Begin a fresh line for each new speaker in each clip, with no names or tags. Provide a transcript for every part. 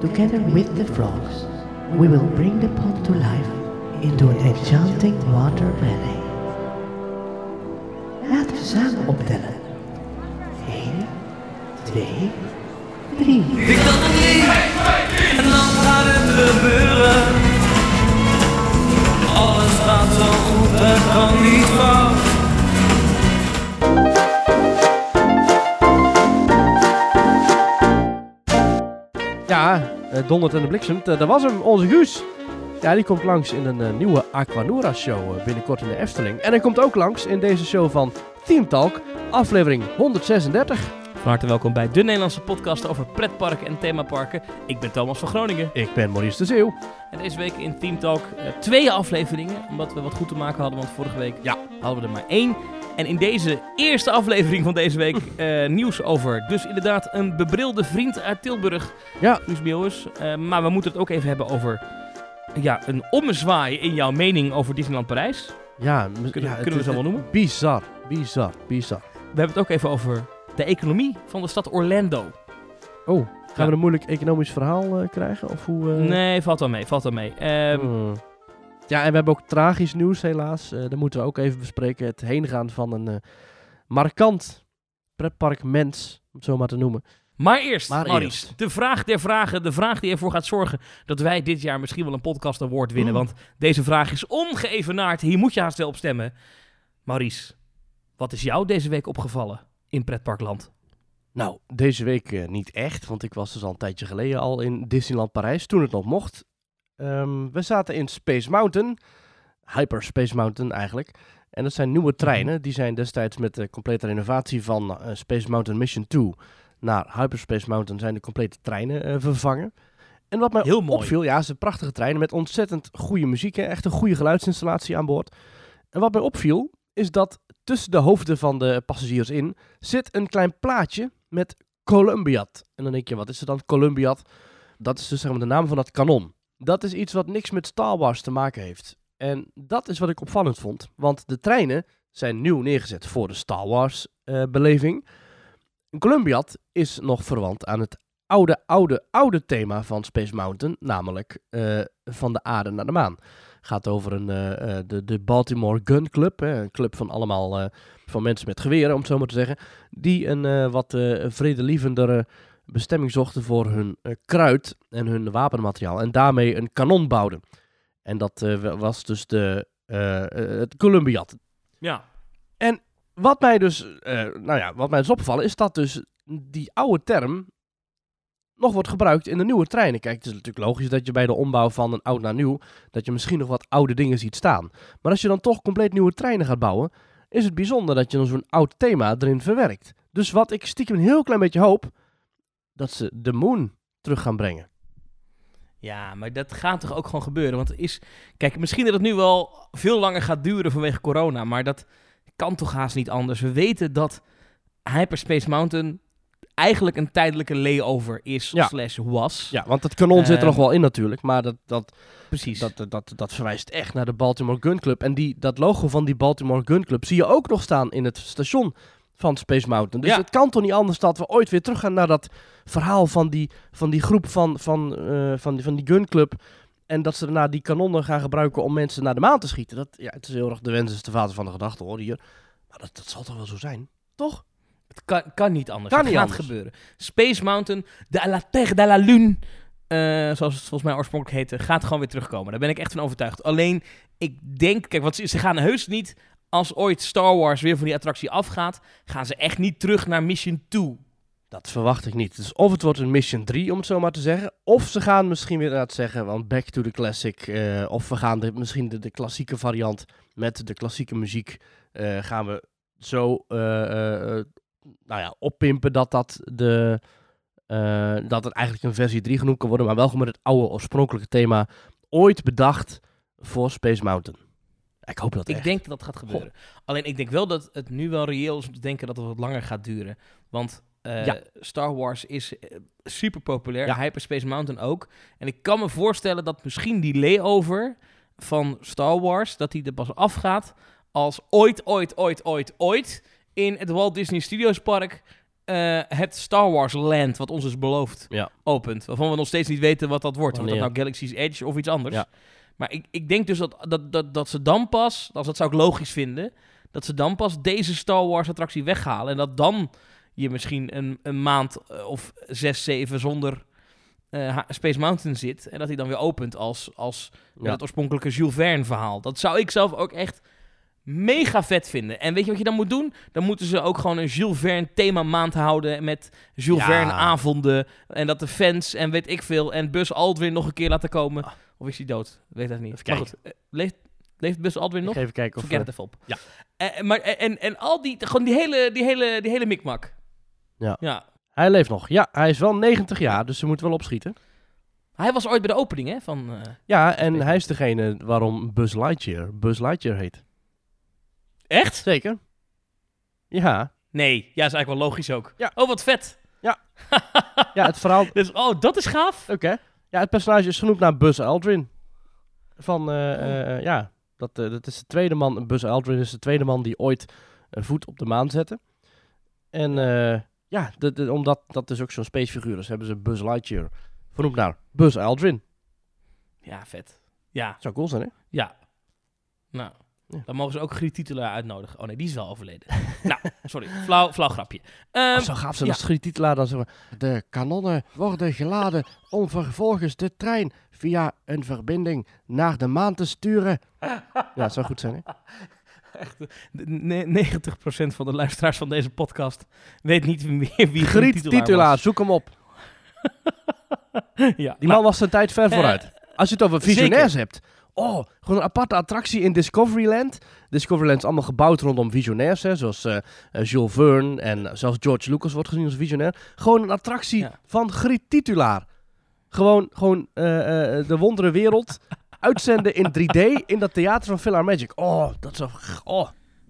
together with the frogs, we will bring the pond to life into an enchanting water valley. Laten we samen optellen. 1, 2, 3.
Ik kan het niet, en dan gaat het gebeuren. Alles gaat zo goed, het niet fout.
Ja, eh, dondert en de bliksemt. Eh, dat was hem, onze Guus. Ja, die komt langs in een eh, nieuwe Aquanura show eh, binnenkort in de Efteling. En hij komt ook langs in deze show van Team Talk, aflevering 136.
Van harte welkom bij de Nederlandse podcast over pretparken en themaparken. Ik ben Thomas van Groningen.
Ik ben Maurice de Zeeuw.
En deze week in Team Talk twee afleveringen, omdat we wat goed te maken hadden, want vorige week
Ja.
hadden we er maar één. En in deze eerste aflevering van deze week eh, nieuws over dus inderdaad een bebrilde vriend uit Tilburg,
Ja.
Guus Meeuwis. Eh, maar we moeten het ook even hebben over ja, een ommezwaai in jouw mening over Disneyland Parijs.
Ja,
Kunnen-
ja,
kunnen
het
we zo wel noemen?
Bizar, bizar, bizar.
We hebben het ook even over de economie van de stad Orlando.
Oh, gaan
Ja.
we een moeilijk economisch verhaal eh, krijgen? Of hoe?
Nee, valt wel mee, valt wel mee. Ehm,
Hmm. Ja, en we hebben ook tragisch nieuws helaas. Eh dat moeten we ook even bespreken. Het heengaan van een eh, markant pretparkmens, om het zo maar te noemen.
Maar eerst,
Maar
Maurice,
eerst.
de vraag der vragen. De vraag die ervoor gaat zorgen dat wij dit jaar misschien wel een podcast award winnen. Want deze vraag is ongeëvenaard. Hier moet je haast wel op stemmen. Maurice, wat is jou deze week opgevallen in pretparkland?
Nou, deze week eh, niet echt, want ik was dus al een tijdje geleden al in Disneyland Parijs, toen het nog mocht. Ehm, we zaten in Space Mountain, Hyper Space Mountain eigenlijk. En dat zijn nieuwe treinen, die zijn destijds met de complete renovatie van eh, Space Mountain Mission 2 naar Hyperspace Mountain zijn de complete treinen eh, vervangen. En wat mij
Heel mooi.
opviel, ja, ze zijn prachtige treinen met ontzettend goede muziek, hè, echt een goede geluidsinstallatie aan boord. En wat mij opviel, is dat tussen de hoofden van de passagiers in zit een klein plaatje met Columbiad. En dan denk je, wat is er dan Columbiad? Dat is dus zeg maar de naam van dat kanon. Dat is iets wat niks met Star Wars te maken heeft. En dat is wat ik opvallend vond. Want de treinen zijn nieuw neergezet voor de Star Wars eh, Columbiad is nog verwant aan het oude, oude, oude thema van Space Mountain. Namelijk eh, van de aarde naar de maan. Gaat over een, eh, de, de Baltimore Gun Club. Hè, een club van allemaal van mensen met geweren, om het zo maar te zeggen. Die een wat vredelievendere bestemming zochten voor hun eh, kruid en hun wapenmateriaal. En daarmee een kanon bouwden. En dat eh, wa- was dus de, eh, het Columbiad.
Ja.
Wat mij dus, nou ja, wat mij is opgevallen is dat dus die oude term nog wordt gebruikt in de nieuwe treinen. Kijk, het is natuurlijk logisch dat je bij de ombouw van een oud naar nieuw, dat je misschien nog wat oude dingen ziet staan. Maar als je dan toch compleet nieuwe treinen gaat bouwen, is het bijzonder dat je dan zo'n oud thema erin verwerkt. Dus wat ik stiekem een heel klein beetje hoop, dat ze de Moon terug gaan brengen.
Ja, maar dat gaat toch ook gewoon gebeuren? Want er is... Kijk, misschien dat het nu wel veel langer gaat duren vanwege corona, maar dat kan toch haast niet anders. We weten dat Hyperspace Mountain eigenlijk een tijdelijke layover is,
Ja.
slash was.
Ja, want het kanon zit er
Ehm,
nog wel in natuurlijk, maar dat, dat,
Precies.
Dat, dat, dat, dat verwijst echt naar de Baltimore Gun Club. En die, dat logo van die Baltimore Gun Club zie je ook nog staan in het station van Space Mountain. Dus
Ja.
het kan toch niet anders dat we ooit weer teruggaan naar dat verhaal van die, van die groep van, van, eh, van, die, van die Gun Club. En dat ze daarna die kanonnen gaan gebruiken om mensen naar de maan te schieten. Dat, ja, het is heel erg de wens is de vader van de gedachte hoor hier. Maar dat, dat zal toch wel zo zijn? Toch?
Het kan, kan niet anders.
Kan
het
niet
gaat
anders.
gebeuren. Space Mountain, de la Terre de la Lune, eh, zoals het volgens mij oorspronkelijk heette, gaat gewoon weer terugkomen. Daar ben ik echt van overtuigd. Alleen, ik denk, kijk, want ze, ze gaan heus niet, als ooit Star Wars weer van die attractie afgaat, gaan ze echt niet terug naar Mission 2.
Dat verwacht ik niet. Dus of het wordt een Mission 3, om het zo maar te zeggen. Of ze gaan misschien weer inderdaad zeggen, want back to the classic. eh, of we gaan misschien de, klassieke variant met de klassieke muziek. eh, gaan we zo eh, nou ja, oppimpen dat, dat, de, dat het eigenlijk een versie 3 genoemd kan worden. Maar wel gewoon met het oude oorspronkelijke thema. Ooit bedacht voor Space Mountain. Ik hoop dat
Ik
echt.
denk dat dat gaat gebeuren. Alleen, ik denk wel dat het nu wel reëel is om te denken dat het wat langer gaat duren. Want eh,
Ja.
Star Wars is eh, super populair,
Ja.
Hyperspace Mountain ook. En ik kan me voorstellen dat misschien die layover van Star Wars, dat die er pas afgaat als ooit, ooit, ooit, ooit, ooit in het Walt Disney Studios Park eh, het Star Wars Land, wat ons is beloofd,
Ja.
opent. Waarvan we nog steeds niet weten wat dat wordt. Of dat nou Galaxy's Edge of iets anders.
Ja.
Maar ik, ik denk dus dat, dat, dat, dat ze dan pas, als dat zou ik logisch vinden, dat ze dan pas deze Star Wars attractie weghalen. En dat dan je misschien een, een maand eh, of zes, zeven zonder eh, Space Mountain zit. En dat hij dan weer opent als, als
Ja.
oorspronkelijke Jules Verne verhaal. Dat zou ik zelf ook echt mega vet vinden. En weet je wat je dan moet doen? Dan moeten ze ook gewoon een Jules Verne thema maand houden met Jules
Ja.
Verne avonden. En dat de fans en weet ik veel en Buzz Aldrin nog een keer laten komen. Of is hij dood? Weet dat niet. Maar goed, eh, leeft, leeft Buzz Aldrin
Ik
nog?
even kijken of...
Vergeet
eh,
het even op.
ja.
Eh, maar, en, en al die, gewoon die hele, die hele, die hele mikmak.
Ja.
ja.
Hij leeft nog. Ja, hij is wel 90 jaar, dus ze moeten wel opschieten.
Hij was ooit bij de opening, hè? Van,
Ja, en hij is degene waarom Buzz Lightyear Buzz Lightyear heet.
Echt?
Zeker. Ja.
Nee, ja, is eigenlijk wel logisch ook.
Ja.
Oh, wat vet.
Ja, het verhaal...
Dus, oh, dat is gaaf.
Oké. Ja, het personage is genoemd naar Buzz Aldrin. Van, eh, eh, eh, ja, dat, dat is de tweede man. Buzz Aldrin is de tweede man die ooit een voet op de maan zette. En ja, de, de- omdat dat dus ook zo'n spacefiguur is, hebben ze Buzz Lightyear vernoemd naar Buzz Aldrin.
Ja, vet. Ja,
Zou cool zijn, hè?
ja. Nou,
Ja.
dan mogen ze ook Griet Titelaar uitnodigen. Oh nee, die is wel overleden. nou, sorry. Flauw, flauw grapje.
Of zo gaaf zijn
ja.
als Schietitelaar dan zeggen De kanonnen worden geladen om vervolgens de trein via een verbinding naar de maan te sturen. Ja, het zou goed zijn, hè?
ne- 90% van de luisteraars van deze podcast weet niet meer wie Griet Titelaar was.
zoek hem op.
Ja,
Die man was zijn tijd ver
eh,
vooruit. Als je het over
zeker.
visionairs hebt. Oh, gewoon een aparte attractie in Discoveryland. Discoveryland is allemaal gebouwd rondom visionairs, hè, zoals eh, Jules Verne en zelfs George Lucas wordt gezien als visionair. Gewoon een attractie
Ja.
van Griet Titulaar. Gewoon, gewoon eh, de wondere wereld uitzenden in 3D in dat theater van Philharmagic. Oh, dat is zo... Oh,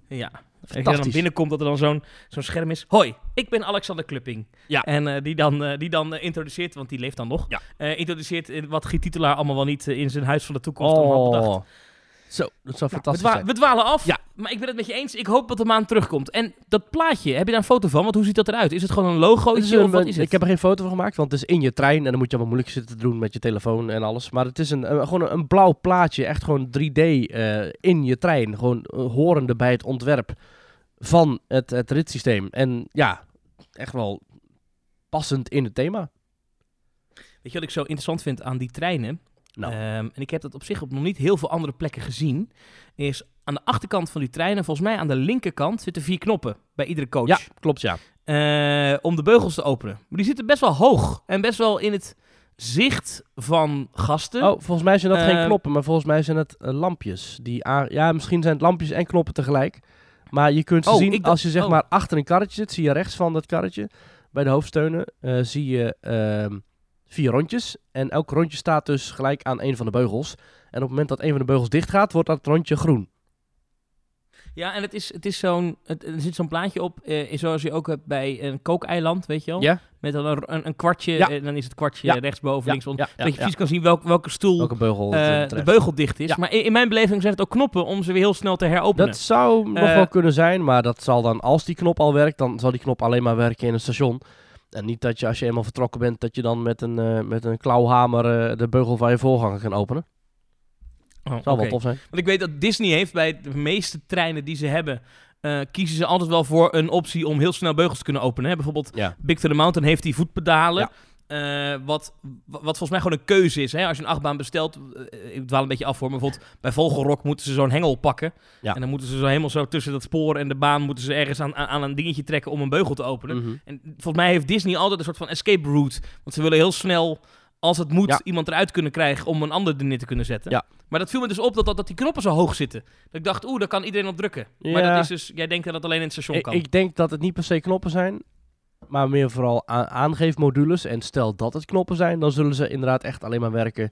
Ja. Als je dan binnenkomt dat er dan zo'n zo'n scherm is. Hoi, ik ben Alexander Klupping.
Ja.
En eh, die dan, eh, die dan eh, introduceert, want die leeft dan nog.
Ja.
introduceert in wat Giet Titelaar allemaal wel niet in zijn huis van de toekomst allemaal had bedacht.
oh. Zo, dat zou
We,
fantastisch
dwa- we dwalen af,
Ja.
maar ik ben het met je eens. Ik hoop dat de maan terugkomt. En dat plaatje, heb je daar een foto van? Want hoe ziet dat eruit? Is het gewoon een
een-
of wat is het?
Ik heb er geen foto van gemaakt, want het is in je trein. En dan moet je allemaal moeilijk zitten te doen met je telefoon en alles. Maar het is een, een- gewoon een, een blauw plaatje, echt gewoon 3D eh, in je trein. Gewoon horende bij het ontwerp van het, het ritssysteem. En ja, echt wel passend in het thema.
Weet je wat ik zo interessant vind aan die treinen?
Nou.
Ehm, en ik heb dat op zich op nog niet heel veel andere plekken gezien. Is aan de achterkant van die treinen, volgens mij aan de linkerkant, zitten vier knoppen bij iedere coach.
Ja, klopt ja.
eh, om de beugels te openen. Maar die zitten best wel hoog en best wel in het zicht van gasten.
Oh, volgens mij zijn dat geen
Ehm,
knoppen, maar volgens mij zijn het eh, lampjes. Die ja, misschien zijn het lampjes en knoppen tegelijk. Maar je kunt ze
Oh,
zien, als je zeg
oh.
maar achter een karretje zit, zie je rechts van dat karretje, bij de hoofdsteunen, eh, zie je ehm, vier rondjes. En elk rondje staat dus gelijk aan een van de beugels. En op het moment dat een van de beugels dicht gaat, wordt dat rondje groen.
Ja, en het is, het is zo'n, het, er zit zo'n plaatje op, eh, zoals je ook hebt bij een kookeiland, weet je wel?
Ja?
Met dan een, een, een kwartje,
Ja.
en dan is het kwartje
Ja.
rechtsboven,
Ja,
linksboven.
ja, ja,
dat je precies kan zien welk, welke stoel
Welke beugel
eh,
eh,
de beugel dicht is. Maar in, in mijn beleving zijn het ook knoppen om ze weer heel snel te heropenen.
Dat zou nog wel kunnen zijn, maar dat zal dan, als die knop al werkt, dan zal die knop alleen maar werken in een station. En niet dat je, als je eenmaal vertrokken bent, dat je dan met een, eh, met een klauwhamer de beugel van je voorganger kan openen.
Oh,
Zal wel tof zijn.
Want ik weet dat Disney heeft bij de meeste treinen die ze hebben, eh, kiezen ze altijd wel voor een optie om heel snel beugels te kunnen openen. Hè? Bijvoorbeeld
Ja.
Big to the Mountain heeft die voetpedalen. eh, wat, wat volgens mij gewoon een keuze is. Hè? Als je een achtbaan bestelt, eh, ik dwaal een beetje af voor, maar bijvoorbeeld bij Vogelrok moeten ze zo'n hengel pakken.
Ja.
En dan moeten ze zo helemaal zo tussen dat spoor en de baan, moeten ze ergens aan, aan, aan een dingetje trekken om een beugel te openen.
Mhm.
En volgens mij heeft Disney altijd een soort van escape route. Want ze willen heel snel, als het moet,
Ja.
iemand eruit kunnen krijgen om een ander er neer te kunnen zetten.
Ja.
Maar dat viel me dus op dat, dat, dat die knoppen zo hoog zitten. Dat ik dacht, oeh, daar kan iedereen op drukken. Maar dat is dus, jij denkt dat het alleen in het station kan.
ik denk dat het niet per se knoppen zijn, maar meer vooral aangeefmodules. En stel dat het knoppen zijn, dan zullen ze inderdaad echt alleen maar werken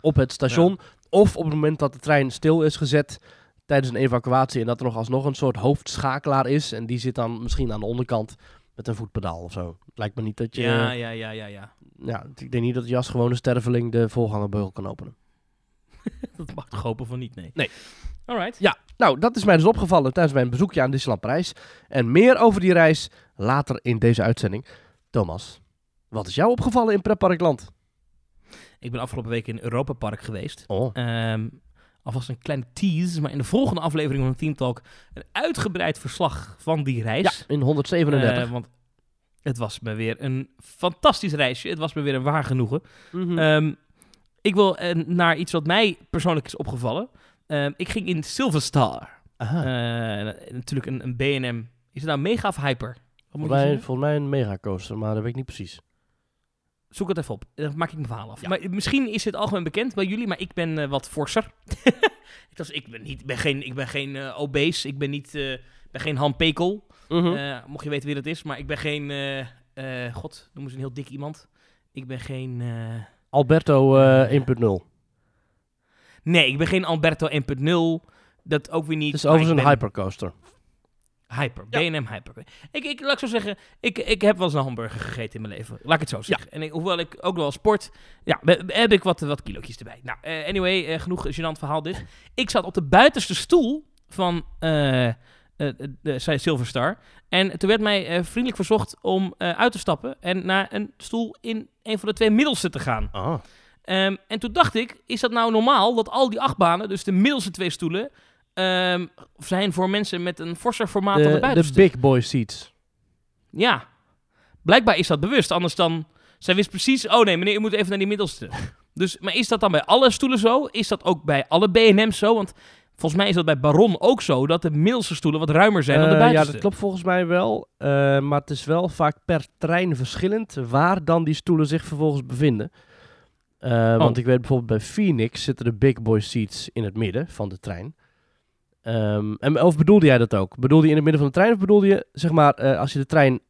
op het station. Of op het moment dat de trein stil is gezet tijdens een evacuatie en dat er nog alsnog een soort hoofdschakelaar is. En die zit dan misschien aan de onderkant met een voetpedaal of zo. Lijkt me niet dat je...
ja,
Ja.
ja, ja, ja, ja.
ik denk niet dat je als gewone sterveling de voorgangerbeugel kan openen.
Dat mag toch hopen van niet, nee.
Nee.
Alright.
Ja, nou, dat is mij dus opgevallen tijdens mijn bezoekje aan Disneyland Parijs. En meer over die reis later in deze uitzending. Thomas, wat is jou opgevallen in Pretparkland?
Ik ben afgelopen week in Europa Park geweest.
Oh,
Ehm alvast een kleine tease, maar in de volgende aflevering van Team Talk een uitgebreid verslag van die
ja,
reis.
in 137.
Eh, want het was me weer een fantastisch reisje. Het was me weer een waar genoegen.
Mhm.
Ehm, ik wil eh, naar iets wat mij persoonlijk is opgevallen. Ehm, ik ging in Silver Star.
Aha.
Eh, natuurlijk een, een B&M. Is het nou mega of hyper?
Volgens, mij, volgens mij een megacoaster, maar dat weet ik niet precies.
Zoek het even op. Dan maak ik mijn verhaal af.
Ja.
Maar misschien is het algemeen bekend bij jullie, maar ik ben eh, wat forser. ik, ben, niet, ben geen, ik ben geen eh, obese. Ik ben, niet, eh, ben geen Han Pekel.
Mhm.
Mocht je weten wie dat is. Maar ik ben geen... God, noem eens een heel dik iemand. Ik ben geen...
Alberto eh 1.0.
nee, ik ben geen Alberto 1.0. Dat ook weer niet.
Het is overigens een
ben
hypercoaster.
Hyper.
Ja.
B&M Hyper. Ik, ik, laat ik zo zeggen, ik, ik heb wel eens een hamburger gegeten in mijn leven. Laat ik het zo zeggen. En ik, hoewel ik ook wel sport, ja, heb ik wat, wat kilootjes erbij. Nou, eh, anyway, eh, genoeg gênant verhaal dit. Ik zat op de buitenste stoel van eh, de Silver Star. En toen werd mij vriendelijk verzocht om uit te stappen en naar een stoel in een van de twee middelste te gaan. Ehm, en toen dacht ik, is dat nou normaal dat al die achtbanen, dus de middelste twee stoelen, ehm, zijn voor mensen met een forser formaat dan de
De, de
buitenste?
big boy seats.
Ja, blijkbaar is dat bewust. Anders dan, zij wist precies, oh nee meneer, u moet even naar die middelste. dus, maar is dat dan bij alle stoelen zo? Is dat ook bij alle B&M's zo? Want volgens mij is dat bij Baron ook zo, dat de middelste stoelen wat ruimer zijn dan de
Eh,
buitenste.
ja, dat klopt volgens mij wel. eh, maar het is wel vaak per trein verschillend waar dan die stoelen zich vervolgens bevinden. Eh, Want ik weet bijvoorbeeld bij Phoenix zitten de big boy seats in het midden van de trein. Ehm, en, of bedoelde jij dat ook? Bedoelde je in het midden van de trein of bedoelde je, zeg maar, eh, als je de trein...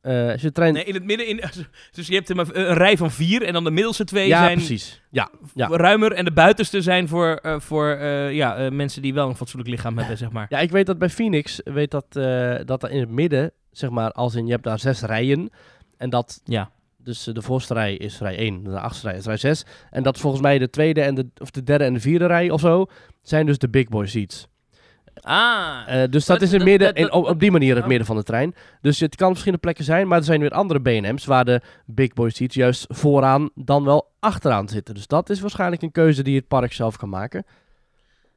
eh, als je de trein...
Nee, in het midden, in, dus je hebt een, een rij van vier en dan de middelste twee
ja,
zijn
precies. Ja, ja.
ruimer en de buitenste zijn voor, eh, voor eh, ja, eh, mensen die wel een fatsoenlijk lichaam hebben, zeg maar.
Ja, ik weet dat bij Phoenix, weet dat, eh, dat in het midden, zeg maar, als in, je hebt daar zes rijen. En dat,
Ja.
Dus eh, de voorste rij is rij 1, de achtste rij is rij 6. En dat volgens mij de tweede en de, of de derde en de vierde rij of zo, zijn dus de big boy seats.
Ah,
Eh, dus dat,
Dat-
is in midden, in, op, op die manier het
oh.
midden van de trein. Dus het kan op verschillende plekken zijn, maar er zijn weer andere B&M's waar de big boy seats juist vooraan dan wel achteraan zitten. Dus dat is waarschijnlijk een keuze die het park zelf kan maken.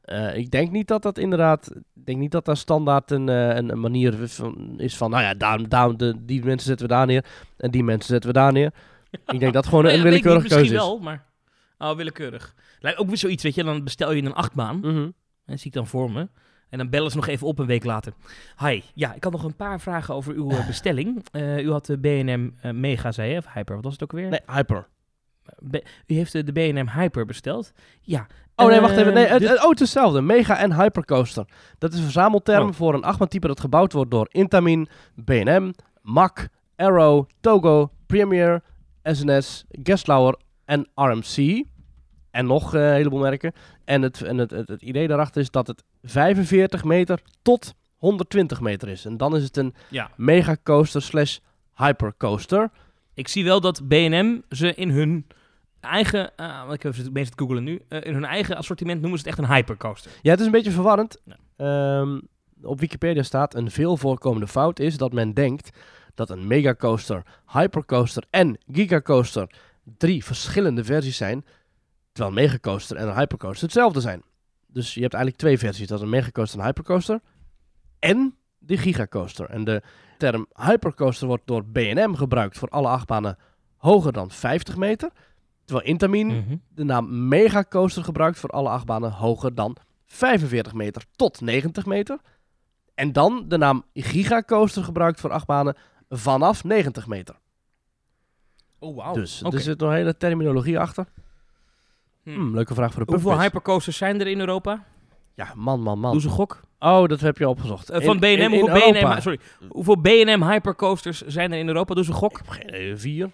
Eh, ik denk niet dat dat inderdaad, ik denk niet dat daar standaard een, eh, een, een manier van, is van, nou ja, daar, daar, de, die mensen zetten we daar neer en die mensen zetten we daar neer. ik denk dat gewoon een
ja, niet,
willekeurige keuze
misschien
is.
wel, maar... Oh, willekeurig. Lijkt ook weer zoiets, weet je. Dan bestel je een achtbaan.
Mhm.
En zie ik dan voor me. En dan bellen ze nog even op een week later. Hi, ja, ik had nog een paar vragen over uw eh, bestelling. U had de eh, Mega, zei je, of Hyper, wat was het ook weer?
Nee, hyper.
U heeft de, B&M Hyper besteld. Ja.
Oh nee, wacht even. Nee,
Ehm,
het,
dit-
oh, het is hetzelfde. Mega en hypercoaster. Dat is een verzamelterm
Oh.
voor een achtbaantype dat gebouwd wordt door Intamin, B&M, MAC, Arrow, Togo, Premier, SNS, Geslauer en RMC. En nog eh, een heleboel merken. En, het, en het, het, het idee daarachter is dat het 45 meter tot 120 meter is. En dan is het een
ja.
mega coaster slash hypercoaster.
Ik zie wel dat B&M ze in hun eigen... want ik heb bezig te googlen nu. eh, in hun eigen assortiment noemen ze het echt een hypercoaster.
Ja, het is een beetje verwarrend.
Ja.
Ehm, op Wikipedia staat een veel voorkomende fout is dat men denkt dat een megacoaster, hypercoaster en gigacoaster drie verschillende versies zijn, terwijl een megacoaster en een hypercoaster hetzelfde zijn. Dus je hebt eigenlijk twee versies, dat is een megacoaster en een hypercoaster en de gigacoaster. En de term hypercoaster wordt door B&M gebruikt voor alle achtbanen hoger dan 50 meter, terwijl Intamin
Mhm.
de naam megacoaster gebruikt voor alle achtbanen hoger dan 45 meter tot 90 meter. En dan de naam gigacoaster gebruikt voor achtbanen vanaf 90 meter.
Oh, wauw.
dus er zit nog een hele terminologie achter.
Hm.
Hm, leuke vraag voor de
Hoeveel hypercoasters zijn er in Europa?
Ja, man, man, man.
Doe ze gok.
Oh, dat heb je opgezocht.
Eh, van
In-
B&M,
in- in
hoeveel. B&M... Sorry. Hoeveel B&M hypercoasters zijn er in Europa? Doe ze gok.
Geen idee, vier.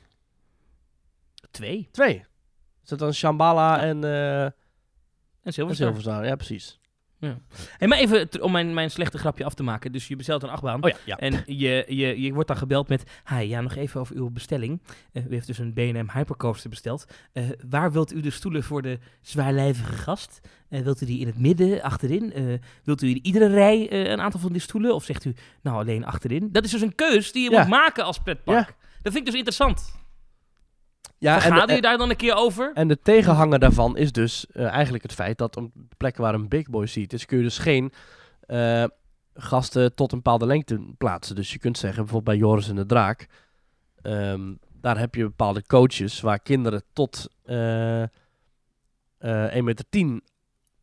Twee.
Twee. Is dat dan Shambhala en, eh
En Silverstar.
Silverstar? Ja, precies.
Hey, maar even om mijn, mijn slechte grapje af te maken. Dus je bestelt een achtbaan.
Oh ja, ja.
En je, je, je wordt dan gebeld met... Hi, ja, nog even over uw bestelling. Eh, u heeft dus een B&M Hypercoaster besteld. Eh, waar wilt u de stoelen voor de zwaarlijvige gast? Wilt u die in het midden, achterin? Wilt u in iedere rij een aantal van die stoelen? Of zegt u, nou, alleen achterin? Dat is dus een keus die je
Ja.
moet maken als pretpark. Dat vind ik dus interessant.
Ja en, de,
je daar dan een keer over?
en de tegenhanger daarvan is dus eh, eigenlijk het feit dat op plekken waar een big boy seat is, kun je dus geen eh, gasten tot een bepaalde lengte plaatsen. Dus je kunt zeggen, bijvoorbeeld bij Joris en de Draak, ehm, daar heb je bepaalde coaches waar kinderen tot eh eh 1,10 meter,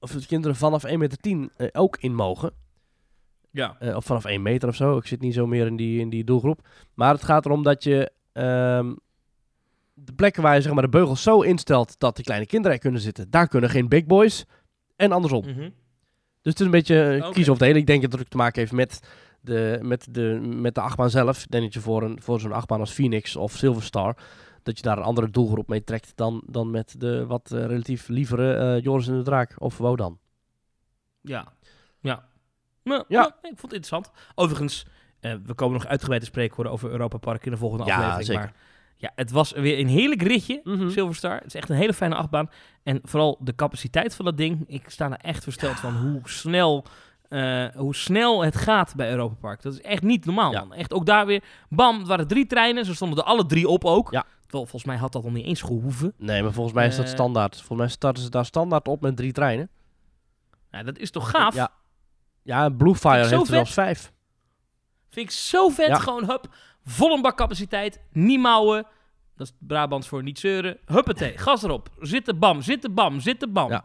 of de kinderen vanaf 1,10 meter eh, ook in mogen.
Ja.
Eh, of vanaf 1 meter of zo. Ik zit niet zo meer in die, in die doelgroep. Maar het gaat erom dat je ehm, de plekken waar je zeg maar, de beugels zo instelt dat die kleine kinderen er kunnen zitten, daar kunnen geen big boys. En andersom.
Mhm.
Dus het is een beetje eh,
Oké.
kiezen of delen. Ik denk dat het ook te maken heeft met de, met de, met de achtbaan zelf. Ik denk dat je voor, een, voor zo'n achtbaan als Phoenix of Silverstar, dat je daar een andere doelgroep mee trekt dan, dan met de wat eh, relatief lievere eh, Joris en de Draak of Wodan.
Ja. Ja. Nou,
Ja.
nou, ik vond het interessant. Overigens, we komen nog uitgebreid te spreken worden over Europa Park in de volgende
Ja,
aflevering.
zeker.
Maar ja, het was weer een heerlijk ritje,
Mhm.
Silverstar. Het is echt een hele fijne achtbaan. En vooral de capaciteit van dat ding. Ik sta er echt versteld van hoe snel, eh, hoe snel het gaat bij Europa Park. Dat is echt niet normaal,
Ja.
man. Echt ook daar weer, bam, het waren drie treinen. Ze stonden er alle drie op ook.
Ja.
Terwijl, volgens mij had dat nog niet eens gehoeven.
Nee, maar volgens mij is dat
Eh,
standaard. Volgens mij starten ze daar standaard op met drie treinen.
Nou, dat is toch gaaf?
Ja, ja Bluefire heeft er zelfs vijf.
Vind ik zo vet.
Ja.
Gewoon, hup, vol een bak capaciteit, niet mouwen. Dat is Brabants voor niet zeuren. Huppatee, gas erop. Zitten bam, zitten bam, zitten bam. Ja,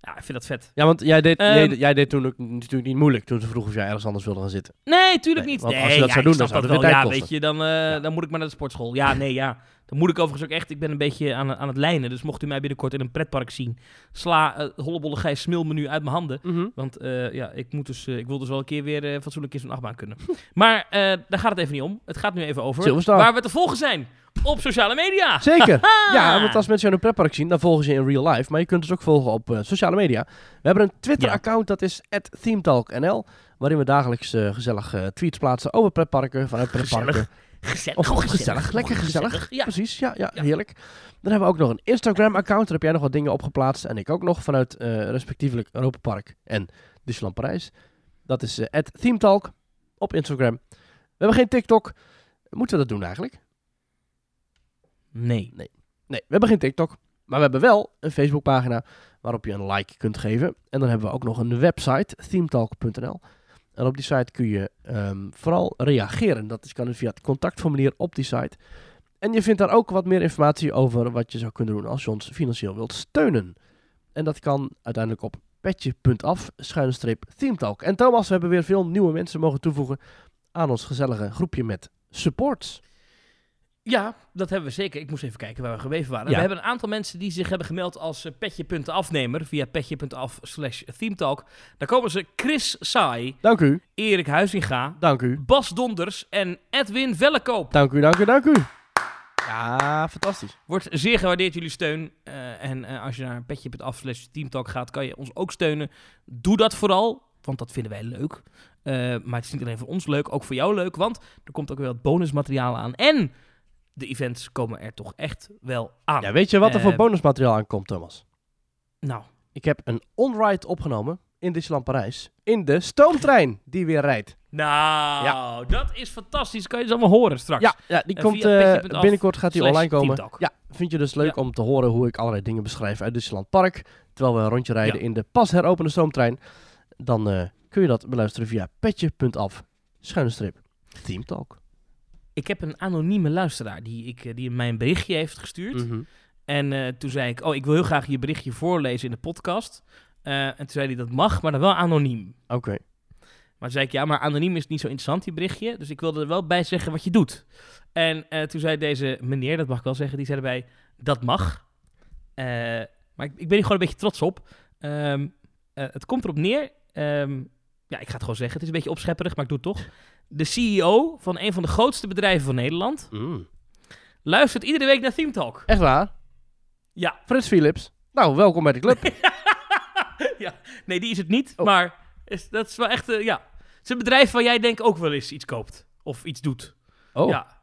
Ja.
ik vind dat vet.
Ja, want jij deed,
Ehm,
jij, jij deed toen natuurlijk niet moeilijk toen ze vroegen of jij ergens anders wilde gaan zitten.
Nee, tuurlijk
Nee,
niet.
want
nee,
als je dat
ja,
zou doen, dan zou
dat wel. Ja, weet je, dan, eh, dan moet ik maar naar de sportschool. Ja, nee, ja. Dan moet ik overigens ook echt... Ik ben een beetje aan, aan het lijnen. Dus mocht u mij binnenkort in een pretpark zien... Sla eh hollebolle Gijs smilmenu uit mijn handen. Want eh, ja, ik, moet dus, eh, ik wil dus wel een keer weer fatsoenlijk in zo'n achtbaan kunnen. maar daar gaat het even niet om. Het gaat nu even over
Silverstar.
waar we te volgen zijn. Op sociale media.
Zeker. Ja, want als mensen jou in een pretpark zien, dan volgen ze je in real life. Maar je kunt ons ook volgen op sociale media. We hebben een Twitter-account, dat is @themetalknl, waarin we dagelijks eh, gezellig eh, tweets plaatsen over pretparken, vanuit pretparken.
Gezellig.
Of
Gewoon
gezellig, lekker gezellig.
Ja.
Precies, ja, ja,
Ja.
heerlijk. Dan hebben we ook nog een Instagram-account. Daar heb jij nog wat dingen op geplaatst. En ik ook nog vanuit eh, respectievelijk Europa Park en Disneyland Parijs. Dat is @themetalk op Instagram. We hebben geen TikTok. Moeten we dat doen eigenlijk?
Nee.
Nee, we hebben geen TikTok. Maar we hebben wel een Facebookpagina waarop je een like kunt geven. En dan hebben we ook nog een website, themetalk.nl. En op die site kun je ehm, vooral reageren. Dat is, kan via het contactformulier op die site. En je vindt daar ook wat meer informatie over wat je zou kunnen doen als je ons financieel wilt steunen. En dat kan uiteindelijk op petje.af, schuine streep, themetalk. En Thomas, we hebben weer veel nieuwe mensen mogen toevoegen aan ons gezellige groepje met supports.
Ja, dat hebben we zeker. Ik moest even kijken waar we gebleven waren.
Ja.
We hebben een aantal mensen die zich hebben gemeld als eh, petje.afnemer via petje.af slash themetalk. Daar komen ze Chris Saai,
Dank u,
Erik Huizinga,
dank u,
Bas Donders en Edwin Vellekoop.
dank u, dank u, dank u. Ja, fantastisch.
Wordt zeer gewaardeerd jullie steun. Eh, en eh, als je naar petje.af slash teamtalk gaat, kan je ons ook steunen. Doe dat vooral, want dat vinden wij leuk. Eh, maar het is niet alleen voor ons leuk, ook voor jou leuk. Want er komt ook weer wat bonusmateriaal aan. En de events komen er toch echt wel aan.
Ja, weet je wat er voor
Eh,
bonusmateriaal aankomt, Thomas?
Nou,
Ik heb een on-ride opgenomen in Disneyland Parijs. In de stoomtrein die weer rijdt.
nou dat is fantastisch. Kan je dus allemaal horen straks.
Ja, ja die
En
komt eh, binnenkort gaat die online komen.
Teamtalk.
Ja, vind je dus leuk
Ja.
om te horen hoe ik allerlei dingen beschrijf uit Disneyland Park. Terwijl we een rondje rijden
Ja.
in de pas heropende stoomtrein. Dan eh, kun je dat beluisteren via petje.af, schuine strip, Team Talk.
Ik heb een anonieme luisteraar die, ik, eh, die mij een berichtje heeft gestuurd.
Mhm.
En eh, toen zei ik, oh, ik wil heel graag je berichtje voorlezen in de podcast. Eh, en toen zei hij, dat mag, maar dan wel anoniem.
Oké.
Maar toen zei ik, ja, maar anoniem is niet zo interessant, die berichtje. Dus ik wilde er wel bij zeggen wat je doet. En toen zei deze meneer, dat mag ik wel zeggen, die zei erbij, dat mag. Maar ik, ik ben hier gewoon een beetje trots op. Ehm, eh, het komt erop neer, ehm, ja, ik ga het gewoon zeggen, het is een beetje opschepperig, maar ik doe het toch. De CEO van een van de grootste bedrijven van Nederland
Mm.
luistert iedere week naar Theme Talk.
Echt waar?
Ja,
Frits Philips. Nou, welkom bij de club.
ja, nee, die is het niet.
Oh.
Maar is, dat is wel echt, eh, ja. Het is een bedrijf waar jij denk ik ook wel eens iets koopt. Of iets doet.
Oh,
Ja.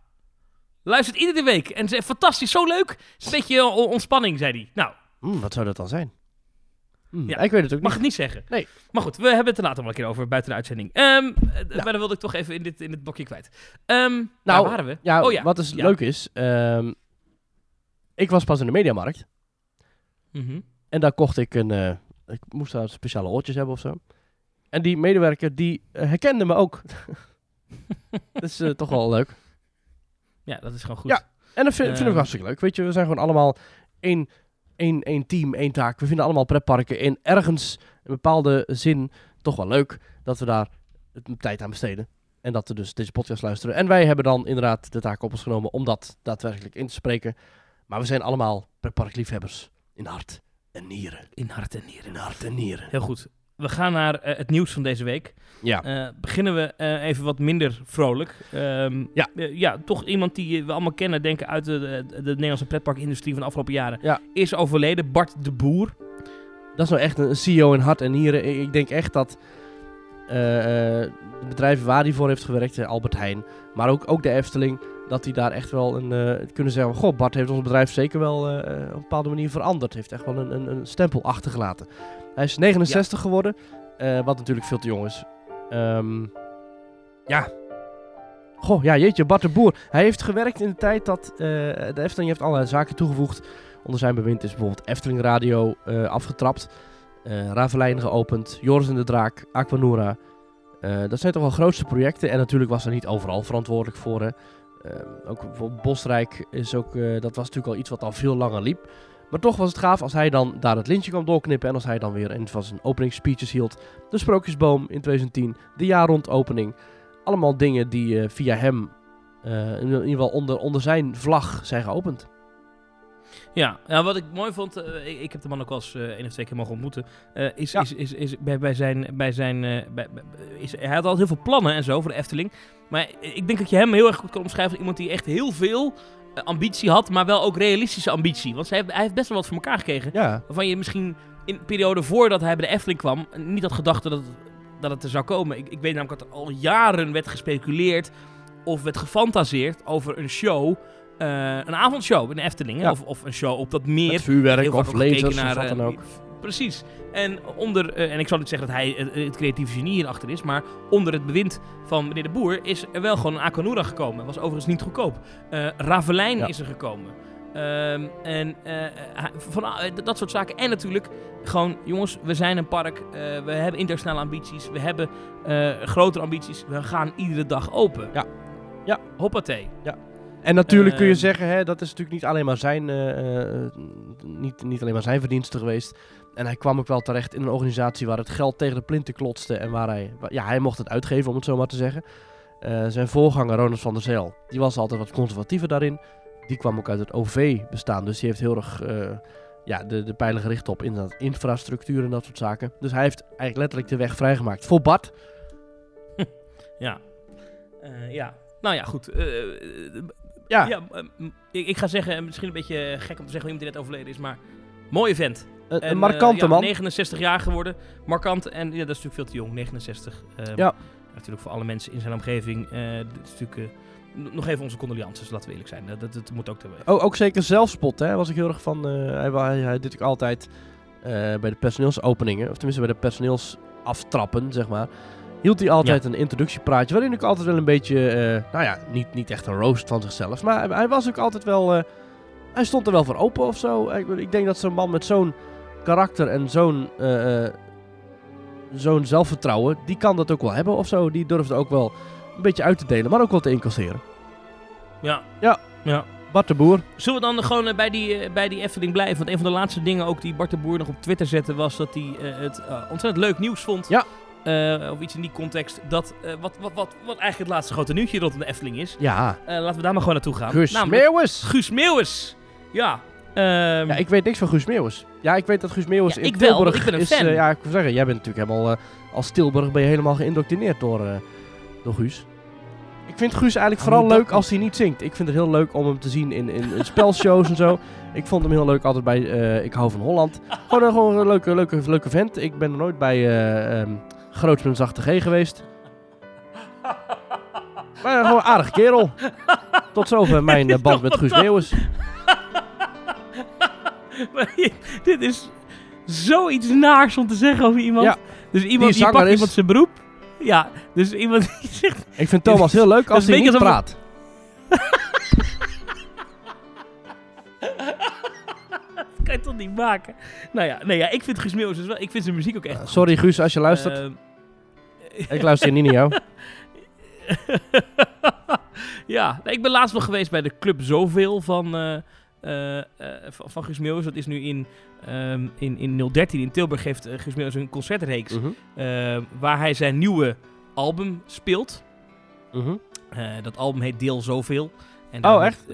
Luistert iedere week. En ze is fantastisch, zo leuk. Het is een beetje eh, on- ontspanning, zei hij. Nou,
Hmm, wat zou dat dan zijn?
Ja.
Ik weet het ook
mag
niet.
het niet zeggen.
Nee.
Maar goed, we hebben het er later wel een keer over, buiten de uitzending.
Ja.
Maar dan wilde ik toch even in dit, in dit blokje kwijt. Ehm
Nou,
waar waren we?
Ja,
oh ja.
wat dus
Ja.
leuk is, ehm, ik was pas in de mediamarkt
Mhm.
en daar kocht ik een, eh, ik moest daar speciale oortjes hebben of zo. En die medewerker die eh, herkende me ook. dat is toch wel leuk.
Ja, dat is gewoon goed.
Ja. En dat vind, vind ik hartstikke leuk. Weet je, we zijn gewoon allemaal één, één, één team, één taak. We vinden allemaal pretparken in ergens een bepaalde zin toch wel leuk dat we daar tijd aan besteden. En dat we dus deze podcast luisteren. En wij hebben dan inderdaad de taak op ons genomen om dat daadwerkelijk in te spreken. Maar we zijn allemaal pretparkliefhebbers in hart en nieren.
In hart en nieren.
In hart en nieren.
Heel goed. We gaan naar eh, het nieuws van deze week.
Ja.
Eh, beginnen we eh, even wat minder vrolijk. Ehm,
Ja.
ja, toch iemand die we allemaal kennen, denken uit de, de, de Nederlandse pretparkindustrie van de afgelopen jaren.
Ja.
Is overleden, Bart de Boer.
Dat is nou echt een CEO in hart en nieren. Ik denk echt dat de bedrijven waar hij voor heeft gewerkt, Albert Heijn, maar ook, ook de Efteling, dat die daar echt wel een, eh, kunnen zeggen, goh, Bart heeft ons bedrijf zeker wel eh, eh, op een bepaalde manier veranderd. Heeft echt wel een, een, een stempel achtergelaten. Hij is 69 geworden, wat natuurlijk veel te jong is. Ehm, ja. Goh, ja, jeetje, Bart de Boer. Hij heeft gewerkt in de tijd dat de Efteling heeft allerlei zaken toegevoegd. Onder zijn bewind is bijvoorbeeld Efteling Radio afgetrapt. Ravelijn geopend. Joris en de Draak. Aquanura. Dat zijn toch wel grootste projecten. En natuurlijk was hij niet overal verantwoordelijk voor. Hè. Eh, ook bijvoorbeeld Bosrijk is ook... eh, dat was natuurlijk al iets wat al veel langer liep. Maar toch was het gaaf als hij dan daar het lintje kwam doorknippen. En als hij dan weer een van zijn openingsspeeches hield. De Sprookjesboom in 2010. De jaar rond opening. Allemaal dingen die eh, via hem... eh, in ieder geval onder, onder zijn vlag zijn geopend.
Ja, nou, wat ik mooi vond, eh, ik, ik heb de man ook wel eens eh, één of twee keer mogen ontmoeten, eh, is,
Ja.
is, is, is bij, bij zijn, bij zijn bij, bij- is, hij had al heel veel plannen en zo voor de Efteling, maar ik denk dat je hem heel erg goed kan omschrijven als iemand die echt heel veel ambitie had, maar wel ook realistische ambitie, want hij heeft, hij heeft best wel wat voor elkaar gekregen,
Ja,
waarvan je misschien in de periode voordat hij bij de Efteling kwam, niet had gedacht dat het, dat het er zou komen. Ik, ik weet namelijk dat er al jaren werd gespeculeerd of werd gefantaseerd over een show, een avondshow in de Efteling,
Ja.
of, of een show op dat meer.
met vuurwerk of of wat
eh,
dan ook.
Precies. En onder, eh, en ik zal niet zeggen dat hij het, creatieve genie hierachter is, maar onder het bewind van meneer de Boer is er wel gewoon een Aquanura gekomen. Was overigens niet goedkoop. Eh Ravelijn
Ja.
is er gekomen. Ehm, en eh, van eh, dat soort zaken. En natuurlijk gewoon, jongens, we zijn een park. eh, we hebben internationale ambities. We hebben eh, grotere ambities. We gaan iedere dag open.
Ja. Ja.
Hoppatee.
En natuurlijk kun je
Ehm.
zeggen, hè, dat is natuurlijk niet alleen maar zijn, eh, eh, niet, niet alleen maar zijn verdienste geweest. En hij kwam ook wel terecht in een organisatie waar het geld tegen de plinten klotste. En waar hij, ja, hij mocht het uitgeven, om het zo maar te zeggen. Eh, zijn voorganger, Ronald van der Zeel, die was altijd wat conservatiever daarin. Die kwam ook uit het OV bestaan. Dus die heeft heel erg ja, de, de pijlen gericht op infrastructuur en dat soort zaken. Dus hij heeft eigenlijk letterlijk de weg vrijgemaakt voor Bart.
Ja. Ja. Nou ja, goed. Eh,
Ja,
Ja, ik, ik ga zeggen, misschien een beetje gek om te zeggen iemand die net overleden is, maar mooie vent.
een,
En,
een markante
eh,
man.
69 jaar geworden, markant en ja, dat is natuurlijk veel te jong, 69. Ehm,
Ja.
Natuurlijk voor alle mensen in zijn omgeving. eh, dit is natuurlijk, eh, nog even onze condolences, laten we eerlijk zijn. Dat, dat, dat moet ook te
Ook, ook zeker zelfspot, hè. Was ik heel erg van. eh, hij, hij, hij deed ook altijd eh, bij de personeelsopeningen, of tenminste bij de personeelsaftrappen, zeg maar. Hield hij altijd een introductiepraatje, waarin ik altijd wel een beetje, eh, nou ja, niet, niet echt een roast van zichzelf, maar hij, hij was ook altijd wel, eh, hij stond er wel voor open of zo. Ik, ik denk dat zo'n man met zo'n karakter en zo'n, eh, zo'n zelfvertrouwen, die kan dat ook wel hebben of zo. Die durfde ook wel een beetje uit te delen, maar ook wel te incasseren.
Ja.
Ja.
ja.
Bart de Boer.
Zullen we dan gewoon bij, die, bij die Efteling blijven? Want een van de laatste dingen ook die Bart de Boer nog op Twitter zette... was dat hij het ontzettend leuk nieuws vond.
Ja.
Eh, of iets in die context. Dat, eh, wat, wat, wat, wat eigenlijk het laatste grote nieuwtje rondom de Efteling is.
Ja,
Eh, laten we daar maar gewoon naartoe gaan.
Guus
Namelijk
Meeuwis.
Guus Meeuwis. Ja. ehm,
Ja, ik weet niks van Guus Meeuwis. Ja, ik weet dat Guus Meeuwis
Ja,
in
ik wel,
Tilburg
ik ben een
is...
fan.
ja, ik wil zeggen, jij bent natuurlijk helemaal... als Tilburg ben je helemaal geïndoctrineerd door, eh, door Guus. Ik vind Guus eigenlijk vooral
nu dat
leuk als hij niet zingt. Ik vind het heel leuk om hem te zien in, in, in spelshows en zo. Ik vond hem heel leuk altijd bij eh, Ik hou van Holland. Gewoon, een- gewoon een leuke, leuke, leuke vent. Ik ben er nooit bij eh met een zachte G geweest. Maar gewoon een aardige kerel. Tot zover mijn eh, band met Guus Meeuwis.
Dit is zoiets naars om te zeggen over iemand.
Ja.
Dus iemand die, pakt
is-
iemand zijn beroep. Ja, dus iemand die zegt...
Ik vind Thomas heel leuk als hij niet praat.
kan je toch niet maken? Nou ja, nee, ja ik vind Guus Meeuwis dus wel... Ik vind zijn muziek ook echt...
Eh, sorry Guus als je luistert.
Ehm,
ik luister niet naar jou.
ja, ik ben laatst nog geweest bij de Club Zoveel van, eh, eh, van, van Guus Meeuwis. Dat is nu in, ehm, in, in 013 in Tilburg heeft eh, Guus Meeuwis een concertreeks.
Mhm,
eh, waar hij zijn nieuwe album speelt.
mhm.
Dat album heet Deel Zoveel. En
Oh, echt?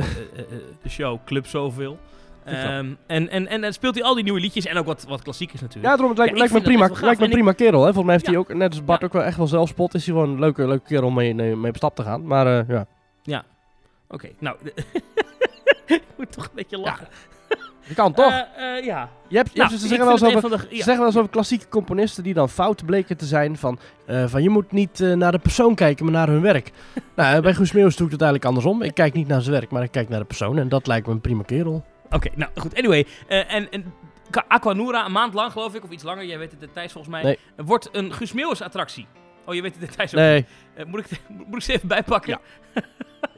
de show Club Zoveel. Ehm, en, en, en speelt hij al die nieuwe liedjes en ook wat, wat klassiekers natuurlijk.
Ja, daarom, het lijkt,
Ja,
me prima, lijkt me prima kerel. Hè. Volgens mij heeft hij
Ja.
ook, net als Bart,
Ja.
ook wel echt wel zelfspot. Is hij gewoon een leuke, leuke kerel om mee, mee, op stap te gaan. Maar eh, ja,
Oké, nou... ik moet toch een beetje lachen.
je kan toch?
Eh, eh, ja.
je hebt, je
Nou,
hebt- ze zeggen wel eens over,
een van de-
ze
ja.
zeggen wel eens over klassieke componisten die dan fout bleken te zijn. Van, van je moet niet naar de persoon kijken, maar naar hun werk. nou, bij Guus Meeuwis doe ik het eigenlijk andersom. Ik kijk niet naar zijn werk, maar ik kijk naar de persoon. En dat lijkt me een prima kerel.
Oké, nou goed. Anyway, eh, en, en Aquanura, een maand lang geloof ik, of iets langer, jij weet het details volgens mij,
Nee.
wordt een Guus Meeuwis attractie. Oh, je weet de details ook.
Nee,
Eh, moet, ik, moet ik ze even bijpakken?
Ja.